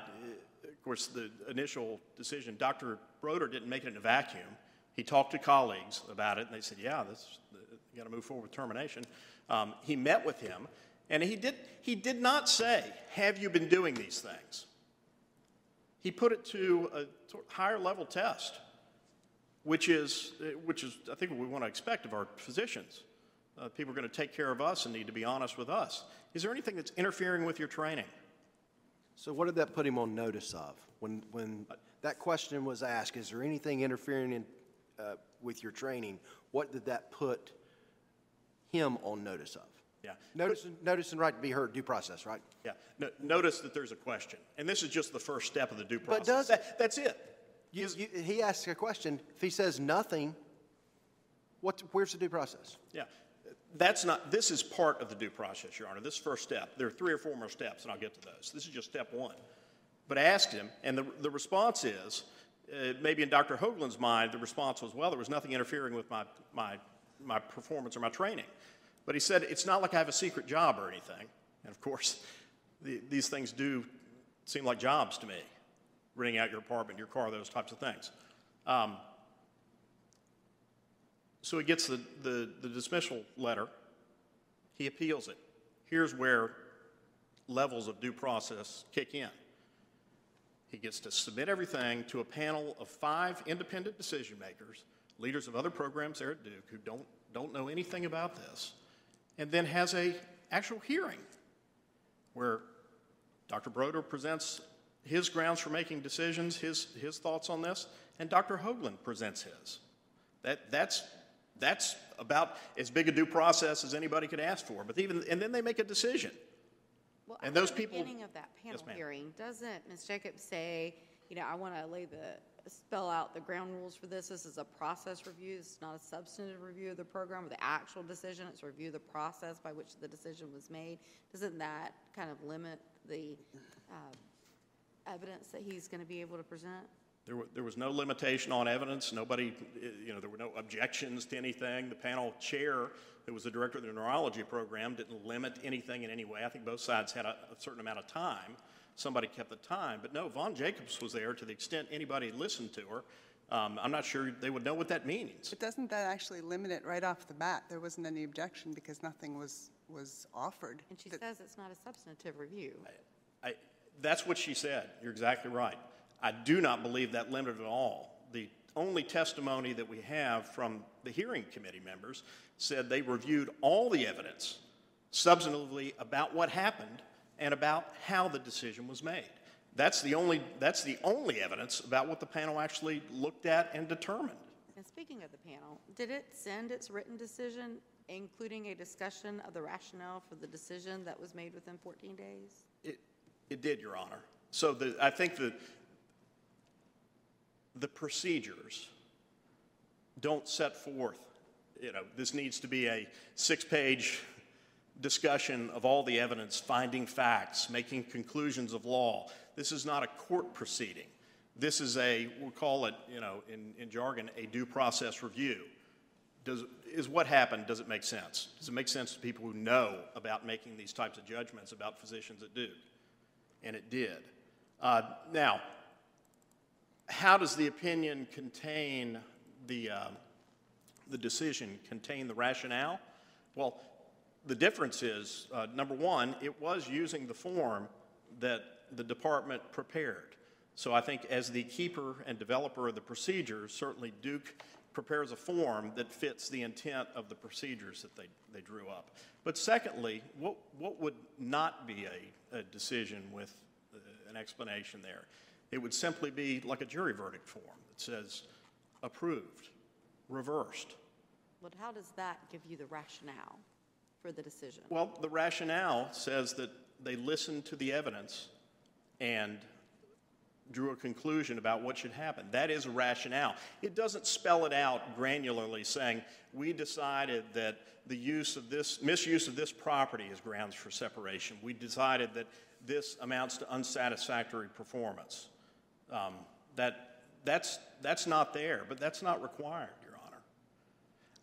of course, the initial decision, Dr. Broder didn't make it in a vacuum. He talked to colleagues about it, and they said, yeah, this, you got to move forward with termination. Um, he met with him, and he did, he did not say, have you been doing these things? He put it to a higher level test, which is, which is I think, what we want to expect of our physicians. Uh, people are going to take care of us and need to be honest with us. Is there anything that's interfering with your training? So what did that put him on notice of? When, when that question was asked, is there anything interfering in, uh, with your training? What did that put him on notice of? Yeah. Notice, notice and right to be heard, due process, right? Yeah. No, notice that there's a question, and this is just the first step of the due process. But does- That- that's it. You, you, he asks a question. If he says nothing, what, where's the due process? Yeah. That's not, this is part of the due process, Your Honor. This first step. There are three or four more steps, and I'll get to those. This is just step one. But I asked him, and the, the response is, uh, maybe in Dr. Hoaglin's mind, the response was, well, there was nothing interfering with my, my, my performance or my training. But he said, it's not like I have a secret job or anything. And of course, the, these things do seem like jobs to me renting out your apartment, your car, those types of things. Um, so he gets the, the, the dismissal letter. He appeals it. Here's where levels of due process kick in. He gets to submit everything to a panel of five independent decision makers, leaders of other programs there at Duke who don't, don't know anything about this, and then has a actual hearing where Dr. Broder presents his grounds for making decisions, his, his thoughts on this, and Dr. Hoaglin presents his. That, that's, that's about as big a due process as anybody could ask for. But even, and then they make a decision. Well, And at those the people- Beginning of that panel ma'am. hearing, doesn't Ms. Jacobs say, you know, I want to lay the, spell out the ground rules for this? This is a process review. It's not a substantive review of the program or the actual decision. It's a review of the process by which the decision was made. Doesn't that kind of limit the uh, evidence that he's going to be able to present? There, wa- there was no limitation on evidence. Nobody, you know, there were no objections to anything. The panel chair, who was the director of the neurology program, didn't limit anything in any way. I think both sides had a, a certain amount of time. Somebody kept the time. But no, Vaughn Jacobs was there to the extent anybody listened to her. Um, I'm not sure they would know what that means. But doesn't that actually limit it right off the bat? There wasn't any objection because nothing was, was offered. And she That- says it's not a substantive review. I, that's what she said. You're exactly right. I do not believe that limited at all. The only testimony that we have from the hearing committee members said they reviewed all the evidence substantively about what happened and about how the decision was made. That's the only, that's the only evidence about what the panel actually looked at and determined. And speaking of the panel, did it send its written decision, including a discussion of the rationale for the decision that was made within 14 days? It, it did, Your Honor. So the, I think the, the procedures don't set forth, you know, this needs to be a six-page discussion of all the evidence, finding facts, making conclusions of law. This is not a court proceeding. This is a, we'll call it, you know, in, in jargon, a due process review. Does, is what happened, does it make sense? Does it make sense to people who know about making these types of judgments about physicians at Duke? And it did. Uh, now, how does the opinion contain the, uh, the decision, contain the rationale? Well, the difference is, uh, number one, it was using the form that the department prepared. So I think as the keeper and developer of the procedures, certainly Duke prepares a form that fits the intent of the procedures that they, they drew up. But secondly, what, what would not be a, a decision with uh, an explanation there? It would simply be like a jury verdict form that says approved, reversed. But how does that give you the rationale for the decision? Well, the rationale says that they listened to the evidence and drew a conclusion about what should happen. That is a rationale. It doesn't spell it out granularly saying, we decided that the use of this, misuse of this property is grounds for separation. We decided that this amounts to unsatisfactory performance. Um, That, that's, that's not there, but that's not required.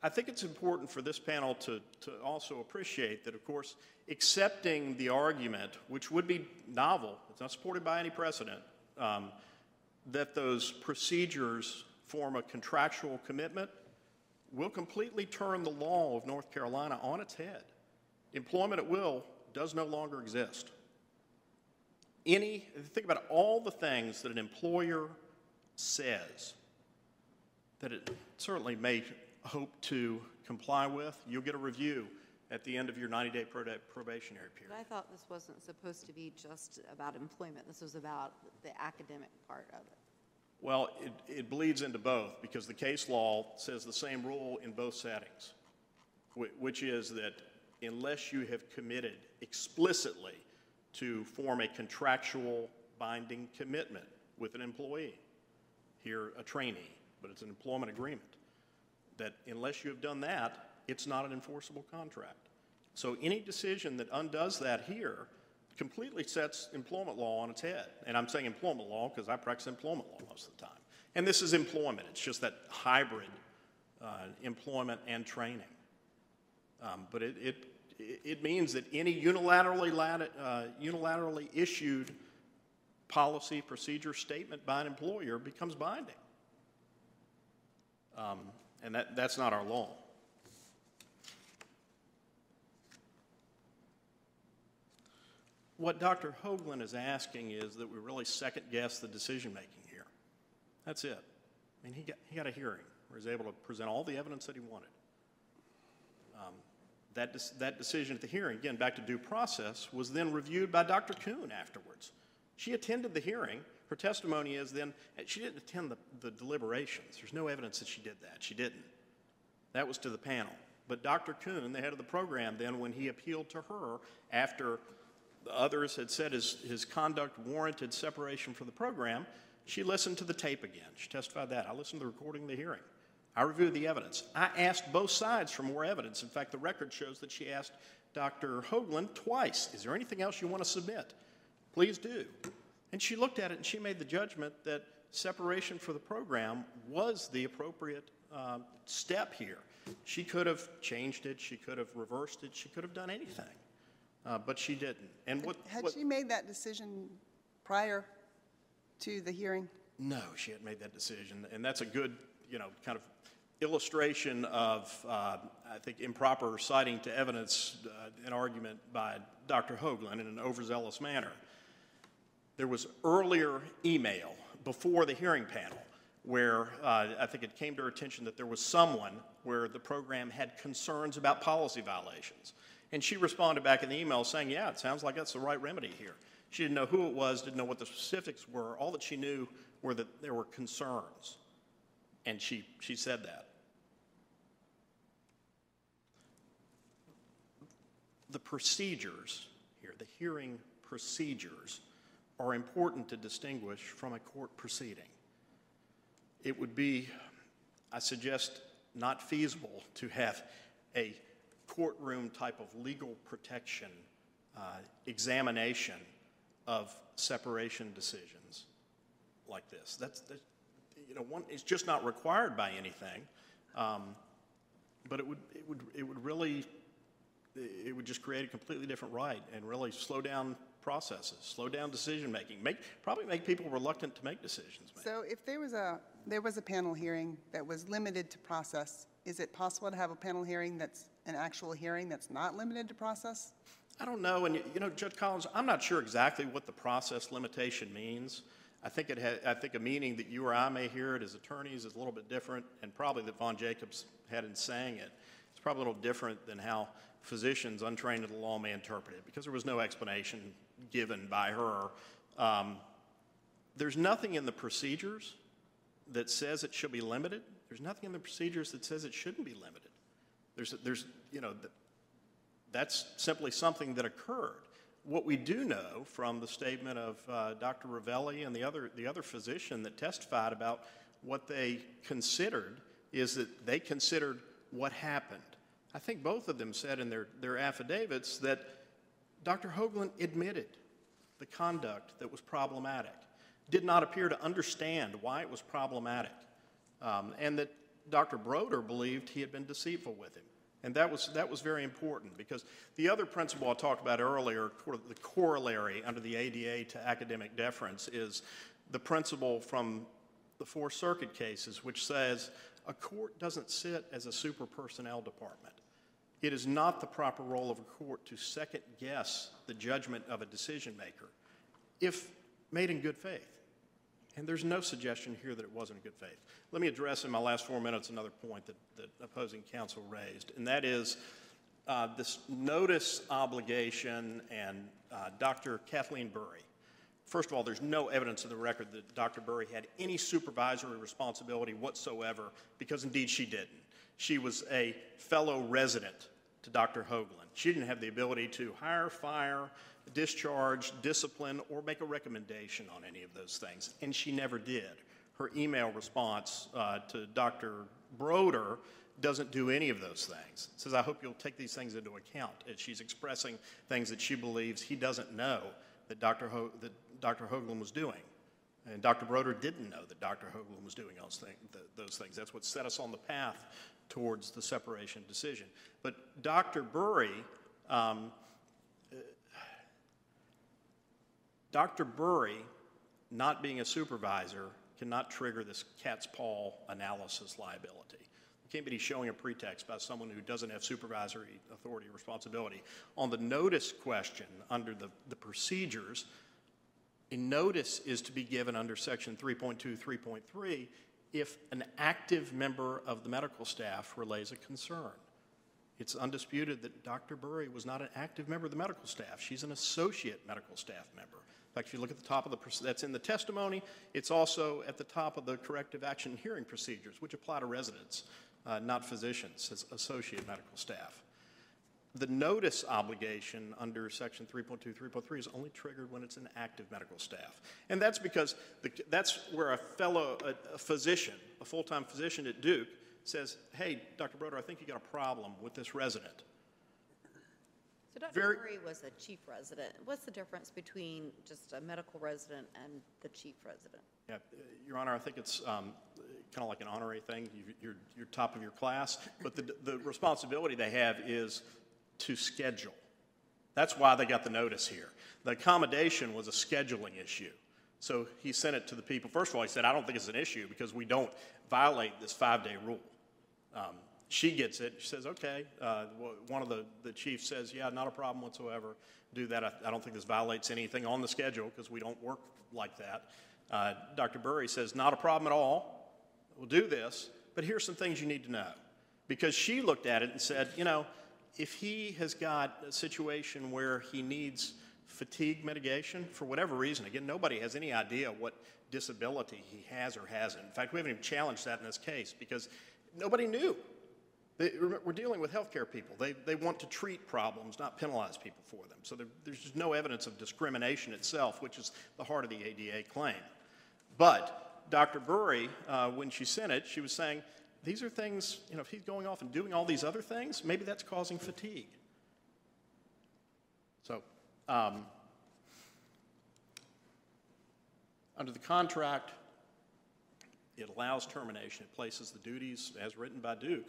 I think it's important for this panel to, to also appreciate that, of course, accepting the argument, which would be novel, it's not supported by any precedent, um, that those procedures form a contractual commitment, will completely turn the law of North Carolina on its head. Employment at will does no longer exist. Any, think about all the things that an employer says that it certainly may hope to comply with, you'll get a review at the end of your 90-day probationary But period. I thought this wasn't supposed to be just about employment. This was about the academic part of it. Well, it, it bleeds into both because the case law says the same rule in both settings, which is that unless you have committed explicitly to form a contractual binding commitment with an employee, here a trainee, but it's an employment agreement, that unless you have done that, it's not an enforceable contract. So any decision that undoes that here completely sets employment law on its head. And I'm saying employment law because I practice employment law most of the time. And this is employment, it's just that hybrid uh, employment and training. Um, But it, it, it means that any unilaterally, lat- uh, unilaterally issued policy, procedure, statement by an employer becomes binding. Um, And that, that's not our law. What Dr. Hoaglin is asking is that we really second-guess the decision-making here. That's it. I mean, he got, he got a hearing where he was able to present all the evidence that he wanted. Um, That, dec- that decision at the hearing, again, back to due process, was then reviewed by Dr. Kuhn afterwards. She attended the hearing. Her testimony is then, she didn't attend the, the deliberations. There's no evidence that she did that. She didn't. That was to the panel. But Dr. Kuhn, the head of the program, then, when he appealed to her after the others had said his, his conduct warranted separation from the program, she listened to the tape again. She testified that. I listened to the recording of the hearing. I reviewed the evidence. I asked both sides for more evidence. In fact, the record shows that she asked Dr. Hoaglin twice, is there anything else you want to submit? Please do. And she looked at it and she made the judgment that separation for the program was the appropriate uh, step here. She could have changed it, she could have reversed it, she could have done anything, uh, but she didn't. And what, Had what- she made that decision prior to the hearing? no, she hadn't made that decision, and that's a good, you know, kind of illustration of, uh, I think, improper citing to evidence, uh, an argument by Dr. Hoaglin in an overzealous manner. There was earlier email before the hearing panel where uh, I think it came to her attention that there was someone where the program had concerns about policy violations. And she responded back in the email saying, Yeah, it sounds like that's the right remedy here. She didn't know who it was, didn't know what the specifics were. All that she knew were that there were concerns. And she, she said that. The procedures here, the hearing procedures, are important to distinguish from a court proceeding. It would be, I suggest, not feasible to have a courtroom type of legal protection uh, examination of separation decisions like this. That's, that, you know, one, it's just not required by anything. Um, but it would, it would, it would really, it would just create a completely different right and really slow down processes, slow down decision-making, make, probably make people reluctant to make decisions. maybe. So if there was a, there was a panel hearing that was limited to process, is it possible to have a panel hearing that's an actual hearing that's not limited to process? I don't know, and you you know, Judge Collins, I'm not sure exactly what the process limitation means. I think it had, I think a meaning that you or I may hear it as attorneys is a little bit different, and probably that Von Jacobs had in saying it. It's probably a little different than how physicians untrained in the law may interpret it, because there was no explanation given by her. Um, there's nothing in the procedures that says it should be limited. There's nothing in the procedures that says it shouldn't be limited. There's, there's, you know, that's simply something that occurred. What we do know from the statement of uh, Dr. Ravelli and the other, the other physician that testified about what they considered is that they considered what happened. I think both of them said in their, their affidavits that Dr. Hoaglin admitted the conduct that was problematic, did not appear to understand why it was problematic, um, and that Dr. Broder believed he had been deceitful with him. And that was, that was very important because the other principle I talked about earlier, the corollary under the ADA to academic deference, is the principle from the Fourth Circuit cases, which says a court doesn't sit as a super personnel department. It is not the proper role of a court to second guess the judgment of a decision maker if made in good faith. And there's no suggestion here that it wasn't in good faith. Let me address in my last four minutes another point that, that opposing counsel raised, and that is uh, this notice obligation and uh, Dr. Kathleen Burry. First of all, there's no evidence in the record that Dr. Burry had any supervisory responsibility whatsoever, because indeed she didn't. She was a fellow resident to Dr. Hoaglin. She didn't have the ability to hire, fire, discharge, discipline, or make a recommendation on any of those things, and she never did. Her email response uh, to Dr. Broder doesn't do any of those things. It says, I hope you'll take these things into account she's expressing things that she believes he doesn't know that Dr. Ho- that Dr. Hoaglin was doing. And Dr. Broder didn't know that Dr. Hoaglin was doing those, those things. That's what set us on the path towards the separation decision. But Dr. Burry, um, Dr. Burry, not being a supervisor, cannot trigger this cat's paw analysis liability. You can't be showing a pretext by someone who doesn't have supervisory authority or responsibility. On the notice question, under the, the procedures, a notice is to be given under section 3.2, 3.3 if an active member of the medical staff relays a concern. It's undisputed that Dr. Burry was not an active member of the medical staff. She's an associate medical staff member. In fact, if you look at the top of the, that's in the testimony, it's also at the top of the corrective action hearing procedures, which apply to residents, uh, not physicians, as associate medical staff. The notice obligation under section 3.2, 3.3 is only triggered when it's an active medical staff. And that's because the, that's where a fellow, a, a physician, a full-time physician at Duke, says, hey, Dr. Broder, I think you got a problem with this resident. So Dr. Very- Murray was a chief resident. What's the difference between just a medical resident and the chief resident? Yeah, Your Honor, I think it's um, kind of like an honorary thing. You- You're, you're top of your class, but the, the responsibility they have is to schedule. That's why they got the notice here. The accommodation was a scheduling issue. So he sent it to the people. First of all, he said, I don't think it's an issue because we don't violate this five-day rule. Um, she gets it. She says, okay. Uh, one of the, the chiefs says, yeah, not a problem whatsoever. Do that. I, I don't think this violates anything on the schedule because we don't work like that. Uh, Dr. Burry says, not a problem at all. We'll do this, but here's some things you need to know. Because she looked at it and said, you know, if he has got a situation where he needs fatigue mitigation for whatever reason, again, nobody has any idea what disability he has or hasn't. In fact, we haven't even challenged that in this case because nobody knew. They, we're dealing with healthcare people. They, they want to treat problems, not penalize people for them. So there, there's just no evidence of discrimination itself, which is the heart of the ADA claim. But Dr. Burry, uh, when she sent it, she was saying, these are things, you know, if he's going off and doing all these other things, maybe that's causing fatigue. So, um, under the contract, it allows termination. It places the duties, as written by Duke,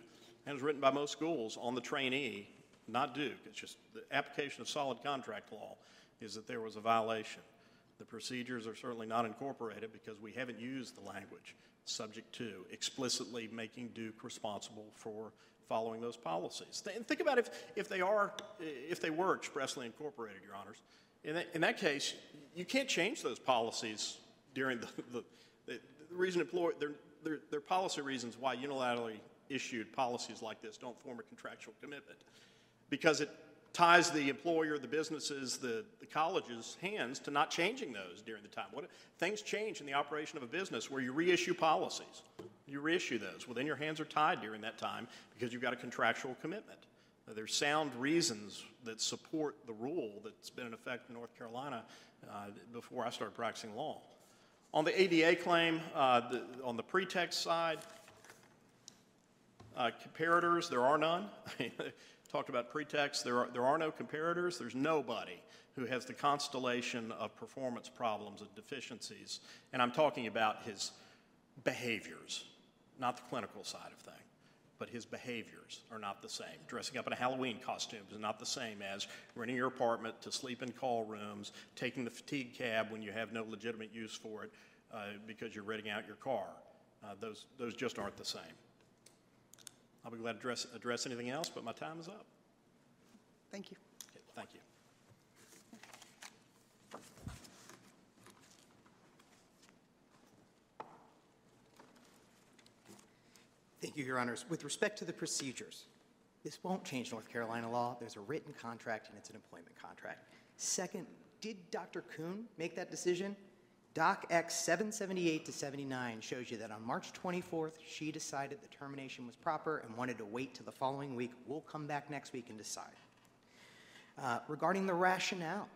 and as written by most schools, on the trainee, not Duke. It's just the application of solid contract law is that there was a violation. The procedures are certainly not incorporated because we haven't used the language subject to explicitly making Duke responsible for following those policies. And think about if, if they are, if they were expressly incorporated, Your Honors. In that, in that case, you can't change those policies during the, the, the reason employ, their, their, their policy reasons why unilaterally issued policies like this don't form a contractual commitment. Because it ties the employer, the businesses, the, the colleges' hands to not changing those during the time. What, things change in the operation of a business where you reissue policies. You reissue those. Well, then your hands are tied during that time because you've got a contractual commitment. There's sound reasons that support the rule that's been in effect in North Carolina uh, before I started practicing law. On the ADA claim, uh, the, on the pretext side, uh, comparators, there are none. Talked about pretext, there are, there are no comparators. There's nobody who has the constellation of performance problems and deficiencies. And I'm talking about his behaviors, not the clinical side of things but his behaviors are not the same. Dressing up in a Halloween costume is not the same as renting your apartment to sleep in call rooms, taking the fatigue cab when you have no legitimate use for it uh, because you're renting out your car. Uh, those, those just aren't the same. I'll be glad to address, address anything else, but my time is up. Thank you. Okay, thank you. Thank you, Your Honors. With respect to the procedures, this won't change North Carolina law. There's a written contract and it's an employment contract. Second, did Dr. Kuhn make that decision? Doc X 778 to 79 shows you that on March 24th, she decided the termination was proper and wanted to wait till the following week. We'll come back next week and decide. Uh, regarding the rationale,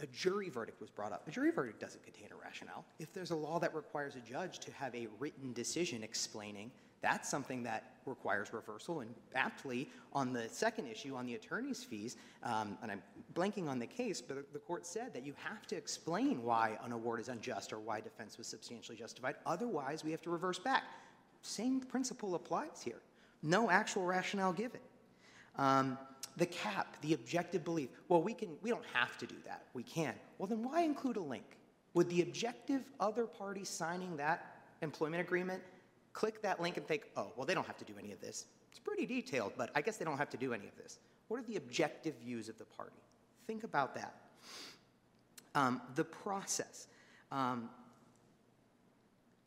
a jury verdict was brought up. A jury verdict doesn't contain a rationale. If there's a law that requires a judge to have a written decision explaining, that's something that requires reversal. And aptly, on the second issue, on the attorney's fees, um, and I'm blanking on the case, but the court said that you have to explain why an award is unjust or why defense was substantially justified. Otherwise, we have to reverse back. Same principle applies here. No actual rationale given. Um, the cap, the objective belief. Well, we can. We don't have to do that. We can. Well, then why include a link? Would the objective other party signing that employment agreement click that link and think, oh, well, they don't have to do any of this? It's pretty detailed, but I guess they don't have to do any of this. What are the objective views of the party? Think about that. Um, the process. Um,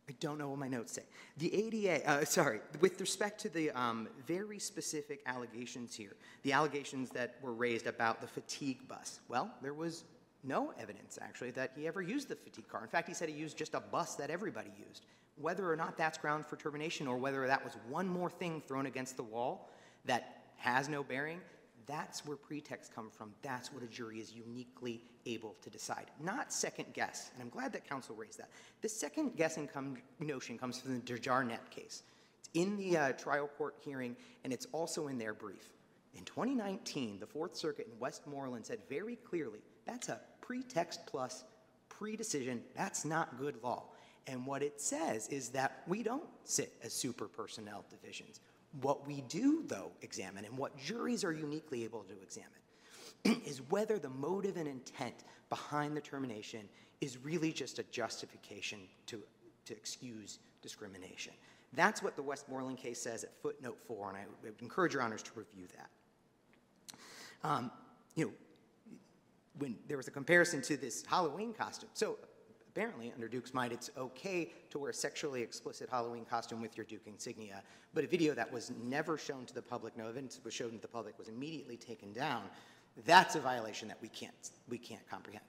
I don't know what my notes say. The ADA, uh, sorry, with respect to the um, very specific allegations here, the allegations that were raised about the fatigue bus, well, there was no evidence actually that he ever used the fatigue car. In fact, he said he used just a bus that everybody used. Whether or not that's ground for termination or whether that was one more thing thrown against the wall that has no bearing, that's where pretext come from. That's what a jury is uniquely able to decide, not second guess. And I'm glad that counsel raised that. The second guessing come, notion comes from the DeJarnette case. It's in the uh, trial court hearing, and it's also in their brief. In 2019, the Fourth Circuit in Westmoreland said very clearly that's a pretext plus pre-decision. That's not good law. And what it says is that we don't sit as super personnel divisions. What we do, though, examine, and what juries are uniquely able to examine, is whether the motive and intent behind the termination is really just a justification to, to excuse discrimination. That's what the Westmoreland case says at footnote four, and I would encourage your honors to review that. Um, you know, when there was a comparison to this Halloween costume. So apparently, under Duke's mind, it's okay to wear a sexually explicit Halloween costume with your Duke insignia, but a video that was never shown to the public, no evidence was shown to the public, was immediately taken down. That's a violation that we can't, we can't comprehend.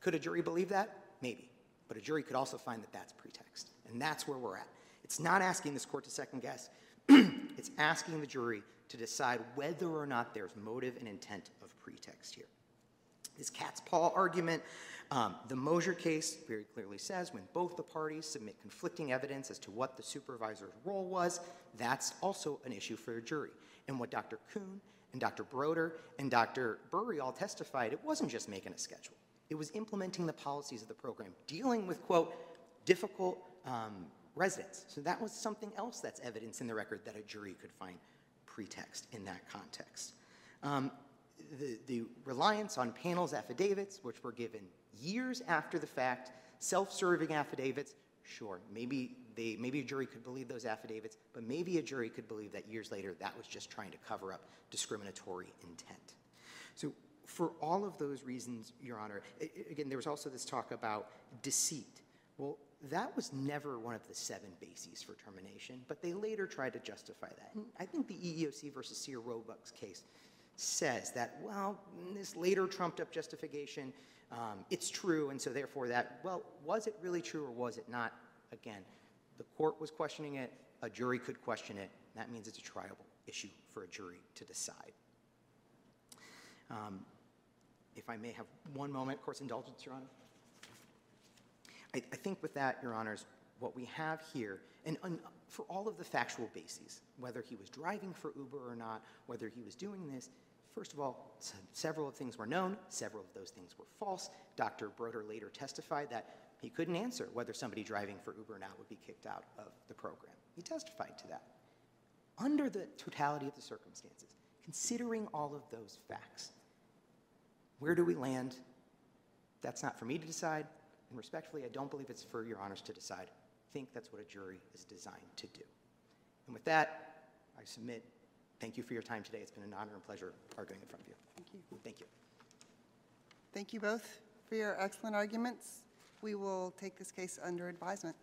Could a jury believe that? Maybe. But a jury could also find that that's pretext. And that's where we're at. It's not asking this court to second guess, it's asking the jury to decide whether or not there's motive and intent of pretext here. This cat's paw argument, um, the Mosier case very clearly says when both the parties submit conflicting evidence as to what the supervisor's role was, that's also an issue for a jury. And what Dr. Kuhn and Dr. Broder and Dr. Burry all testified, it wasn't just making a schedule. It was implementing the policies of the program, dealing with, quote, difficult um, residents. So that was something else that's evidence in the record that a jury could find pretext in that context. Um, the, the reliance on panels affidavits, which were given years after the fact, self-serving affidavits, sure, maybe they, maybe a jury could believe those affidavits, but maybe a jury could believe that years later that was just trying to cover up discriminatory intent. So for all of those reasons, Your Honor, again, there was also this talk about deceit. Well, that was never one of the seven bases for termination, but they later tried to justify that. And I think the EEOC versus Sears Roebuck's case says that, well, this later trumped up justification, um, it's true, and so therefore that, well, was it really true or was it not? Again, the court was questioning it, a jury could question it, that means it's a triable issue for a jury to decide. Um, If I may have one moment, of course indulgence, Your Honor? I, I think with that, Your Honors, what we have here, and un- for all of the factual bases, whether he was driving for Uber or not, whether he was doing this, first of all, several of things were known, several of those things were false. Dr. Broder later testified that he couldn't answer whether somebody driving for Uber now would be kicked out of the program. He testified to that. Under the totality of the circumstances, considering all of those facts, where do we land? That's not for me to decide, and respectfully, I don't believe it's for your honors to decide. I think that's what a jury is designed to do. And with that, I submit, thank you for your time today. It's been an honor and pleasure arguing in front of you. Thank you. Thank you. Thank you both for your excellent arguments. We will take this case under advisement.